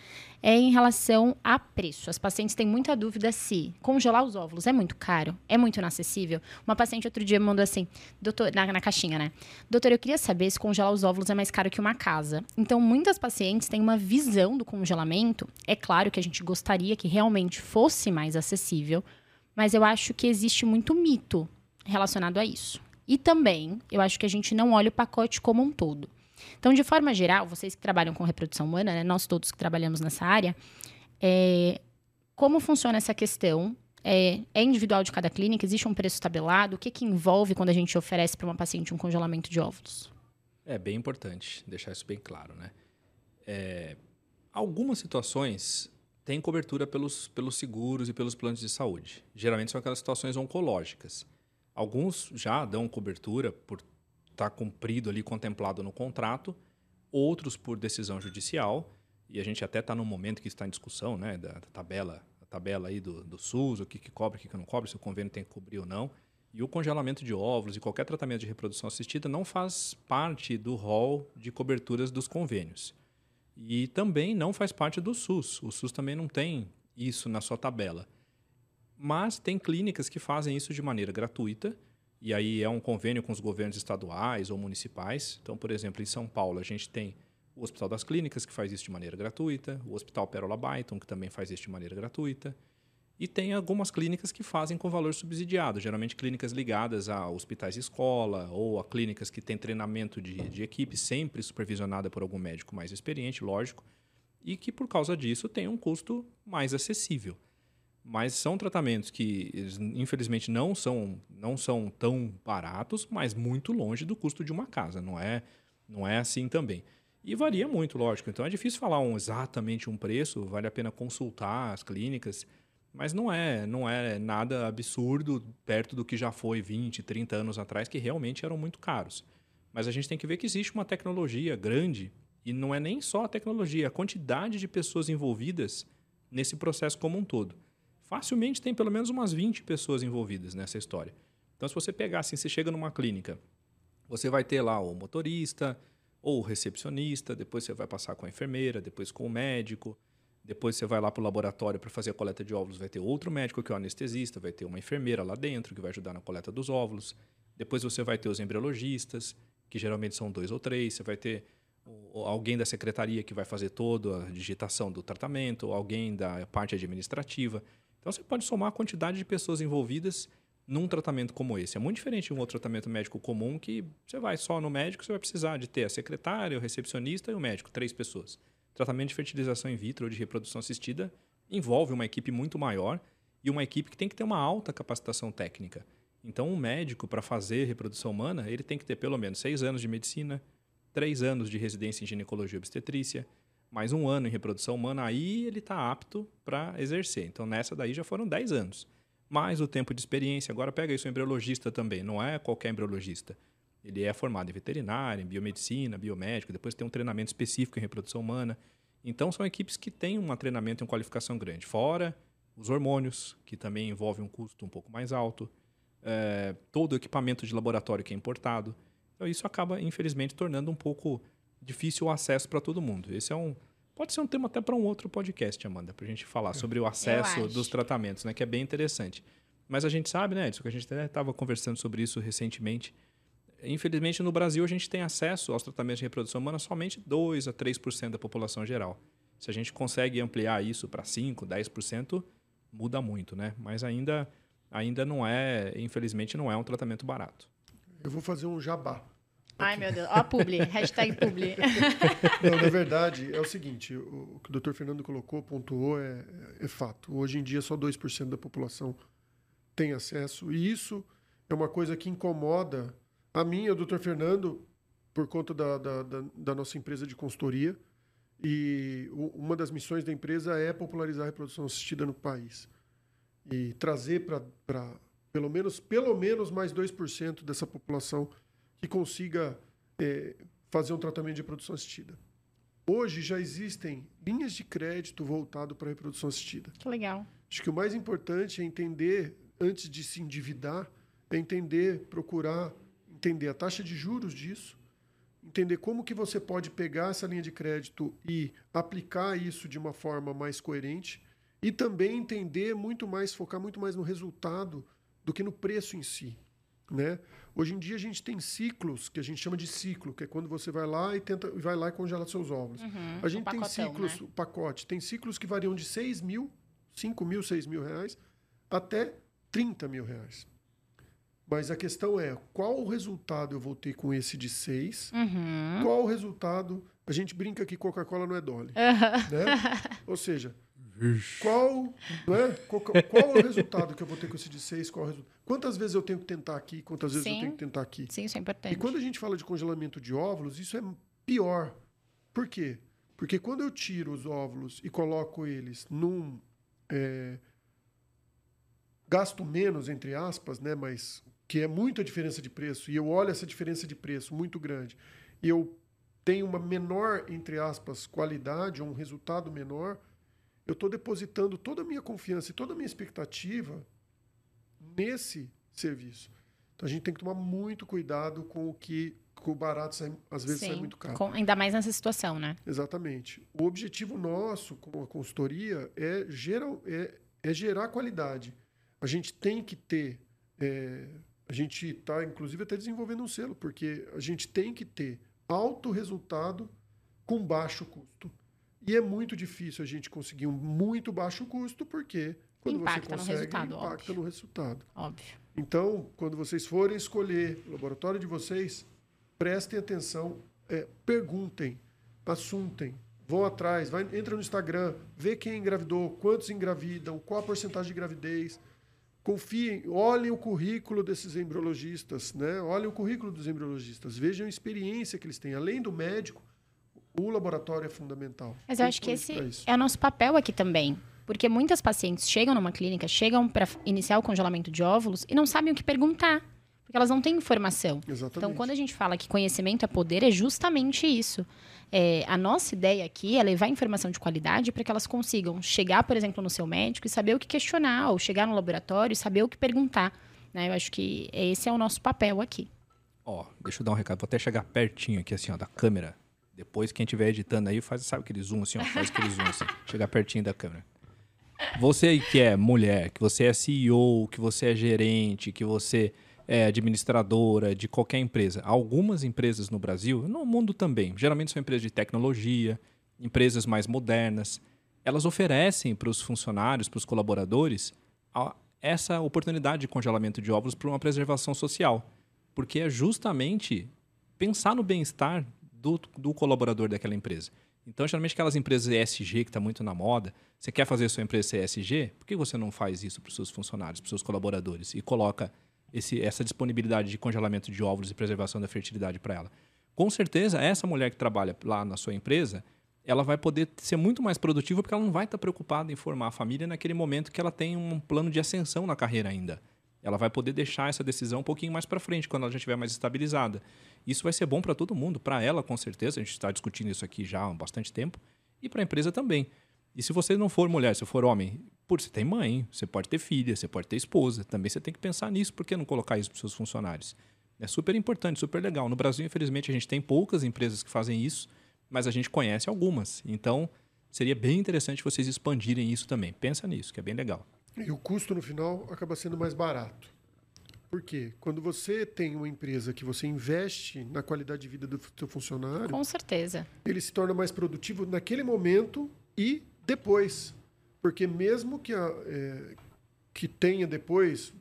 é em relação a preço. As pacientes têm muita dúvida se congelar os óvulos é muito caro, é muito inacessível. Uma paciente outro dia me mandou assim, doutor, na, na caixinha, né? Doutor, eu queria saber se congelar os óvulos é mais caro que uma casa. Então, muitas pacientes têm uma visão do congelamento. É claro que a gente gostaria que realmente fosse mais acessível, mas eu acho que existe muito mito relacionado a isso. E também, eu acho que a gente não olha o pacote como um todo. Então, de forma geral, vocês que trabalham com reprodução humana, né, nós todos que trabalhamos nessa área, é, como funciona essa questão? É, é, individual de cada clínica? Existe um preço tabelado? O que, que envolve quando a gente oferece para uma paciente um congelamento de óvulos? É bem importante deixar isso bem claro, né? É, algumas situações tem cobertura pelos, pelos seguros e pelos planos de saúde. Geralmente são aquelas situações oncológicas. Alguns já dão cobertura por estar tá cumprido ali, contemplado no contrato, outros por decisão judicial, e a gente até está no momento que está em discussão né, da, da tabela tabela aí do, do SUS, o que, que cobre, o que, que não cobre, se o convênio tem que cobrir ou não. E o congelamento de óvulos e qualquer tratamento de reprodução assistida não faz parte do rol de coberturas dos convênios. E também não faz parte do SUS. O SUS também não tem isso na sua tabela. Mas tem clínicas que fazem isso de maneira gratuita, e aí é um convênio com os governos estaduais ou municipais. Então, por exemplo, em São Paulo, a gente tem o Hospital das Clínicas, que faz isso de maneira gratuita, o Hospital Pérola Byton, que também faz isso de maneira gratuita. E tem algumas clínicas que fazem com valor subsidiado, geralmente clínicas ligadas a hospitais escola ou a clínicas que têm treinamento de, de equipe, sempre supervisionada por algum médico mais experiente, lógico, e que por causa disso tem um custo mais acessível. Mas são tratamentos que, infelizmente, não são, não são tão baratos, mas muito longe do custo de uma casa. Não é, não é assim também. E varia muito, lógico. Então é difícil falar um, exatamente um preço, vale a pena consultar as clínicas, mas não é, não é nada absurdo perto do que já foi 20, 30 anos atrás, que realmente eram muito caros. Mas a gente tem que ver que existe uma tecnologia grande, e não é nem só a tecnologia, a quantidade de pessoas envolvidas nesse processo como um todo. Facilmente tem pelo menos umas 20 pessoas envolvidas nessa história. Então, se você pegar assim, você chega numa clínica, você vai ter lá o motorista, ou o recepcionista, depois você vai passar com a enfermeira, depois com o médico, depois você vai lá para o laboratório para fazer a coleta de óvulos, vai ter outro médico que é o anestesista, vai ter uma enfermeira lá dentro que vai ajudar na coleta dos óvulos. Depois você vai ter os embriologistas, que geralmente são dois ou três, você vai ter alguém da secretaria que vai fazer toda a digitação do tratamento, alguém da parte administrativa. Então você pode somar a quantidade de pessoas envolvidas num tratamento como esse. É muito diferente de um outro tratamento médico comum que você vai só no médico, você vai precisar de ter a secretária, o recepcionista e o médico, três pessoas. Tratamento de fertilização in vitro ou de reprodução assistida envolve uma equipe muito maior e uma equipe que tem que ter uma alta capacitação técnica. Então, um médico, para fazer reprodução humana, ele tem que ter pelo menos seis anos de medicina, três anos de residência em ginecologia e obstetrícia, mais um ano em reprodução humana, aí ele está apto para exercer. Então, nessa daí já foram dez anos mais o tempo de experiência. Agora pega isso, o embriologista também, não é qualquer embriologista. Ele é formado em veterinária, em biomedicina, biomédico, depois tem um treinamento específico em reprodução humana. Então são equipes que têm um treinamento e uma qualificação grande. Fora os hormônios, que também envolve um custo um pouco mais alto, é, todo o equipamento de laboratório que é importado. Então isso acaba, infelizmente, tornando um pouco difícil o acesso para todo mundo. Esse é um, Pode ser um tema até para um outro podcast, Amanda, para a gente falar sobre o acesso dos tratamentos, né? Que é bem interessante. Mas a gente sabe, né, Edson, que a gente estava conversando sobre isso recentemente. Infelizmente, no Brasil, a gente tem acesso aos tratamentos de reprodução humana somente 2 a 3% da população geral. Se a gente consegue ampliar isso para 5, 10%, muda muito, né? Mas ainda, ainda não é, infelizmente, não é um tratamento barato. Eu vou fazer um jabá. Ai, meu Deus. Ó, publi. (laughs) Hashtag publi. Não, na verdade, é o seguinte: o que o doutor Fernando colocou, pontuou, é, é fato. Hoje em dia, só 2% da população tem acesso. E isso é uma coisa que incomoda a e o doutor Fernando por conta da, da, da, da nossa empresa de consultoria. E uma das missões da empresa é popularizar a reprodução assistida no país. E trazer para pelo menos, pelo menos mais 2% dessa população que consiga é, fazer um tratamento de reprodução assistida. Hoje já existem linhas de crédito voltado para a reprodução assistida. Que legal. Acho que o mais importante é entender, antes de se endividar, é entender, procurar entender a taxa de juros disso, entender como que você pode pegar essa linha de crédito e aplicar isso de uma forma mais coerente e também entender muito mais, focar muito mais no resultado do que no preço em si. Né? Hoje em dia a gente tem ciclos que a gente chama de ciclo, que é quando você vai lá e tenta vai lá e congela seus óvulos. Uhum, a gente tem ciclos, né? pacote, tem ciclos que variam de 6 mil, 5 mil, 6 mil reais, até 30 mil reais. Mas a questão é, qual o resultado eu vou ter com esse de 6? Uhum. Qual o resultado... A gente brinca que Coca-Cola não é Dolly. Uhum. Né? (laughs) Ou seja, qual, né? qual, qual é o resultado que eu vou ter com esse de 6? Qual é Quantas vezes eu tenho que tentar aqui? Quantas vezes Sim. eu tenho que tentar aqui? Sim, isso é importante. E quando a gente fala de congelamento de óvulos, isso é pior. Por quê? Porque quando eu tiro os óvulos e coloco eles num. É, gasto menos, entre aspas, né? Mas que é muita diferença de preço, e eu olho essa diferença de preço muito grande, e eu tenho uma menor, entre aspas, qualidade, ou um resultado menor, eu estou depositando toda a minha confiança e toda a minha expectativa nesse serviço. Então a gente tem que tomar muito cuidado com o que com o barato sai, às vezes Sim, sai muito caro. Com, ainda mais nessa situação, né? Exatamente. O objetivo nosso com a consultoria é, geral, é, é gerar qualidade. A gente tem que ter. É, a gente está, inclusive, até desenvolvendo um selo, porque a gente tem que ter alto resultado com baixo custo. E é muito difícil a gente conseguir um muito baixo custo, porque quando impacta você consegue, no resultado, impacta óbvio. no resultado. Óbvio. Então, quando vocês forem escolher o laboratório de vocês, prestem atenção, é, perguntem, assuntem, vão atrás, vai, entra no Instagram, vê quem engravidou, quantos engravidam, qual a porcentagem de gravidez. Confiem, olhem o currículo desses embriologistas, né? olhem o currículo dos embriologistas, vejam a experiência que eles têm. Além do médico, O laboratório é fundamental. Mas eu acho que esse é o nosso papel aqui também. Porque muitas pacientes chegam numa clínica, chegam para iniciar o congelamento de óvulos e não sabem o que perguntar. Porque elas não têm informação. Exatamente. Então, quando a gente fala que conhecimento é poder, é justamente isso. É, a nossa ideia aqui é levar informação de qualidade para que elas consigam chegar, por exemplo, no seu médico e saber o que questionar, ou chegar no laboratório e saber o que perguntar. né? Eu acho que esse é o nosso papel aqui. Ó, deixa eu dar um recado. Vou até chegar pertinho aqui, assim, ó, da câmera. Depois, quem estiver editando aí, faz, sabe aquele zoom, assim, ó, faz aquele zoom, assim. (laughs) Chegar pertinho da câmera. Você que é mulher, que você é CEO, que você é gerente, que você é administradora de qualquer empresa. Algumas empresas no Brasil, no mundo também, geralmente são empresas de tecnologia, empresas mais modernas. Elas oferecem para os funcionários, para os colaboradores, essa oportunidade de congelamento de óvulos para uma preservação social. Porque é justamente pensar no bem-estar do, do colaborador daquela empresa. Então, geralmente, aquelas empresas ESG que está muito na moda, você quer fazer sua empresa ESG? Por que você não faz isso para os seus funcionários, para os seus colaboradores e coloca esse, essa disponibilidade de congelamento de óvulos e preservação da fertilidade para ela? Com certeza, essa mulher que trabalha lá na sua empresa, ela vai poder ser muito mais produtiva porque ela não vai estar preocupada em formar a família naquele momento que ela tem um plano de ascensão na carreira ainda. Ela vai poder deixar essa decisão um pouquinho mais para frente, quando ela já estiver mais estabilizada. Isso vai ser bom para todo mundo, para ela com certeza, a gente está discutindo isso aqui já há bastante tempo, e para a empresa também. E se você não for mulher, se for homem, por você tem mãe, você pode ter filha, você pode ter esposa, também você tem que pensar nisso, por que não colocar isso para os seus funcionários? É super importante, super legal. No Brasil, infelizmente, a gente tem poucas empresas que fazem isso, mas a gente conhece algumas. Então, seria bem interessante vocês expandirem isso também. Pensa nisso, que é bem legal. E o custo no final acaba sendo mais barato. Por quê? Quando você tem uma empresa que você investe na qualidade de vida do seu funcionário, Com certeza. ele se torna mais produtivo naquele momento e depois. Porque mesmo que, a, é, que tenha depois,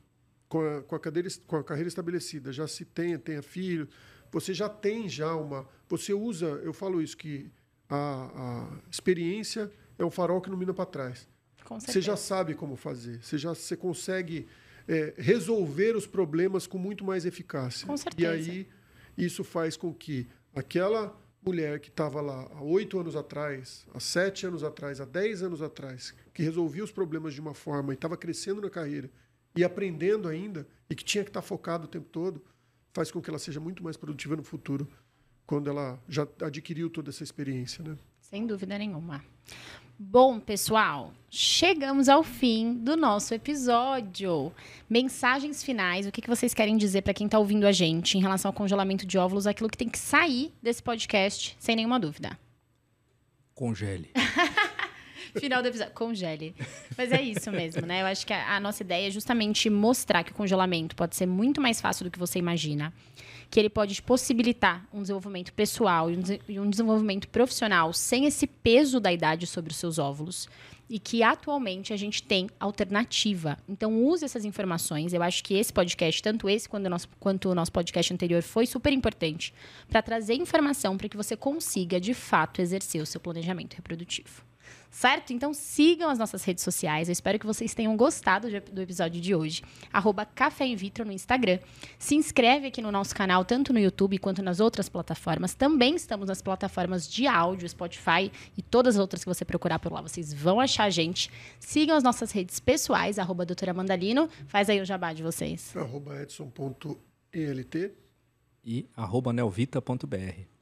com a, com, a cadeira, com a carreira estabelecida, já se tenha, tenha filho, você já tem já uma... Você usa, eu falo isso, que a, a experiência é um farol que ilumina para trás. Você já sabe como fazer. Você já você consegue é, resolver os problemas com muito mais eficácia. Com E certeza. aí isso faz com que aquela mulher que estava lá há oito anos atrás, há sete anos atrás, há dez anos atrás, que resolvia os problemas de uma forma e estava crescendo na carreira e aprendendo ainda e que tinha que estar focado o tempo todo, faz com que ela seja muito mais produtiva no futuro quando ela já adquiriu toda essa experiência, né? Sem dúvida nenhuma. Bom, pessoal, chegamos ao fim do nosso episódio. Mensagens finais, o que, que vocês querem dizer para quem está ouvindo a gente em relação ao congelamento de óvulos, aquilo que tem que sair desse podcast, sem nenhuma dúvida. Congele. (laughs) Final do episódio, congele. Mas é isso mesmo, né? Eu acho que a, a nossa ideia é justamente mostrar que o congelamento pode ser muito mais fácil do que você imagina. Que ele pode possibilitar um desenvolvimento pessoal e um desenvolvimento profissional sem esse peso da idade sobre os seus óvulos. E que atualmente a gente tem alternativa. Então, use essas informações. Eu acho que esse podcast, tanto esse quanto o nosso, quanto o nosso podcast anterior, foi super importante para trazer informação para que você consiga, de fato, exercer o seu planejamento reprodutivo. Certo? Então sigam as nossas redes sociais. Eu espero que vocês tenham gostado do episódio de hoje. Arroba Café in Vitro no Instagram. Se inscreve aqui no nosso canal, tanto no YouTube quanto nas outras plataformas. Também estamos nas plataformas de áudio, Spotify e todas as outras que você procurar por lá. Vocês vão achar a gente. Sigam as nossas redes pessoais, arroba doutora Mandalino. Faz aí o jabá de vocês. Arroba edson.elt. E arroba nelvita.br.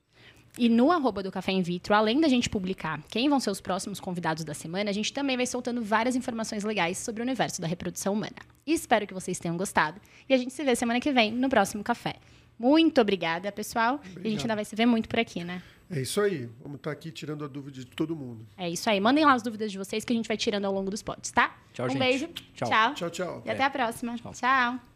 E no arroba do Café in Vitro, além da gente publicar quem vão ser os próximos convidados da semana, a gente também vai soltando várias informações legais sobre o universo da reprodução humana. E espero que vocês tenham gostado. E a gente se vê semana que vem no próximo café. Muito obrigada, pessoal. E a gente Obrigado. ainda vai se ver muito por aqui, né? É isso aí. Vamos estar aqui tirando a dúvida de todo mundo. É isso aí. Mandem lá as dúvidas de vocês que a gente vai tirando ao longo dos pods, tá? Tchau, um gente. beijo. Tchau. Tchau. Tchau, tchau. E até a próxima. Tchau. Tchau.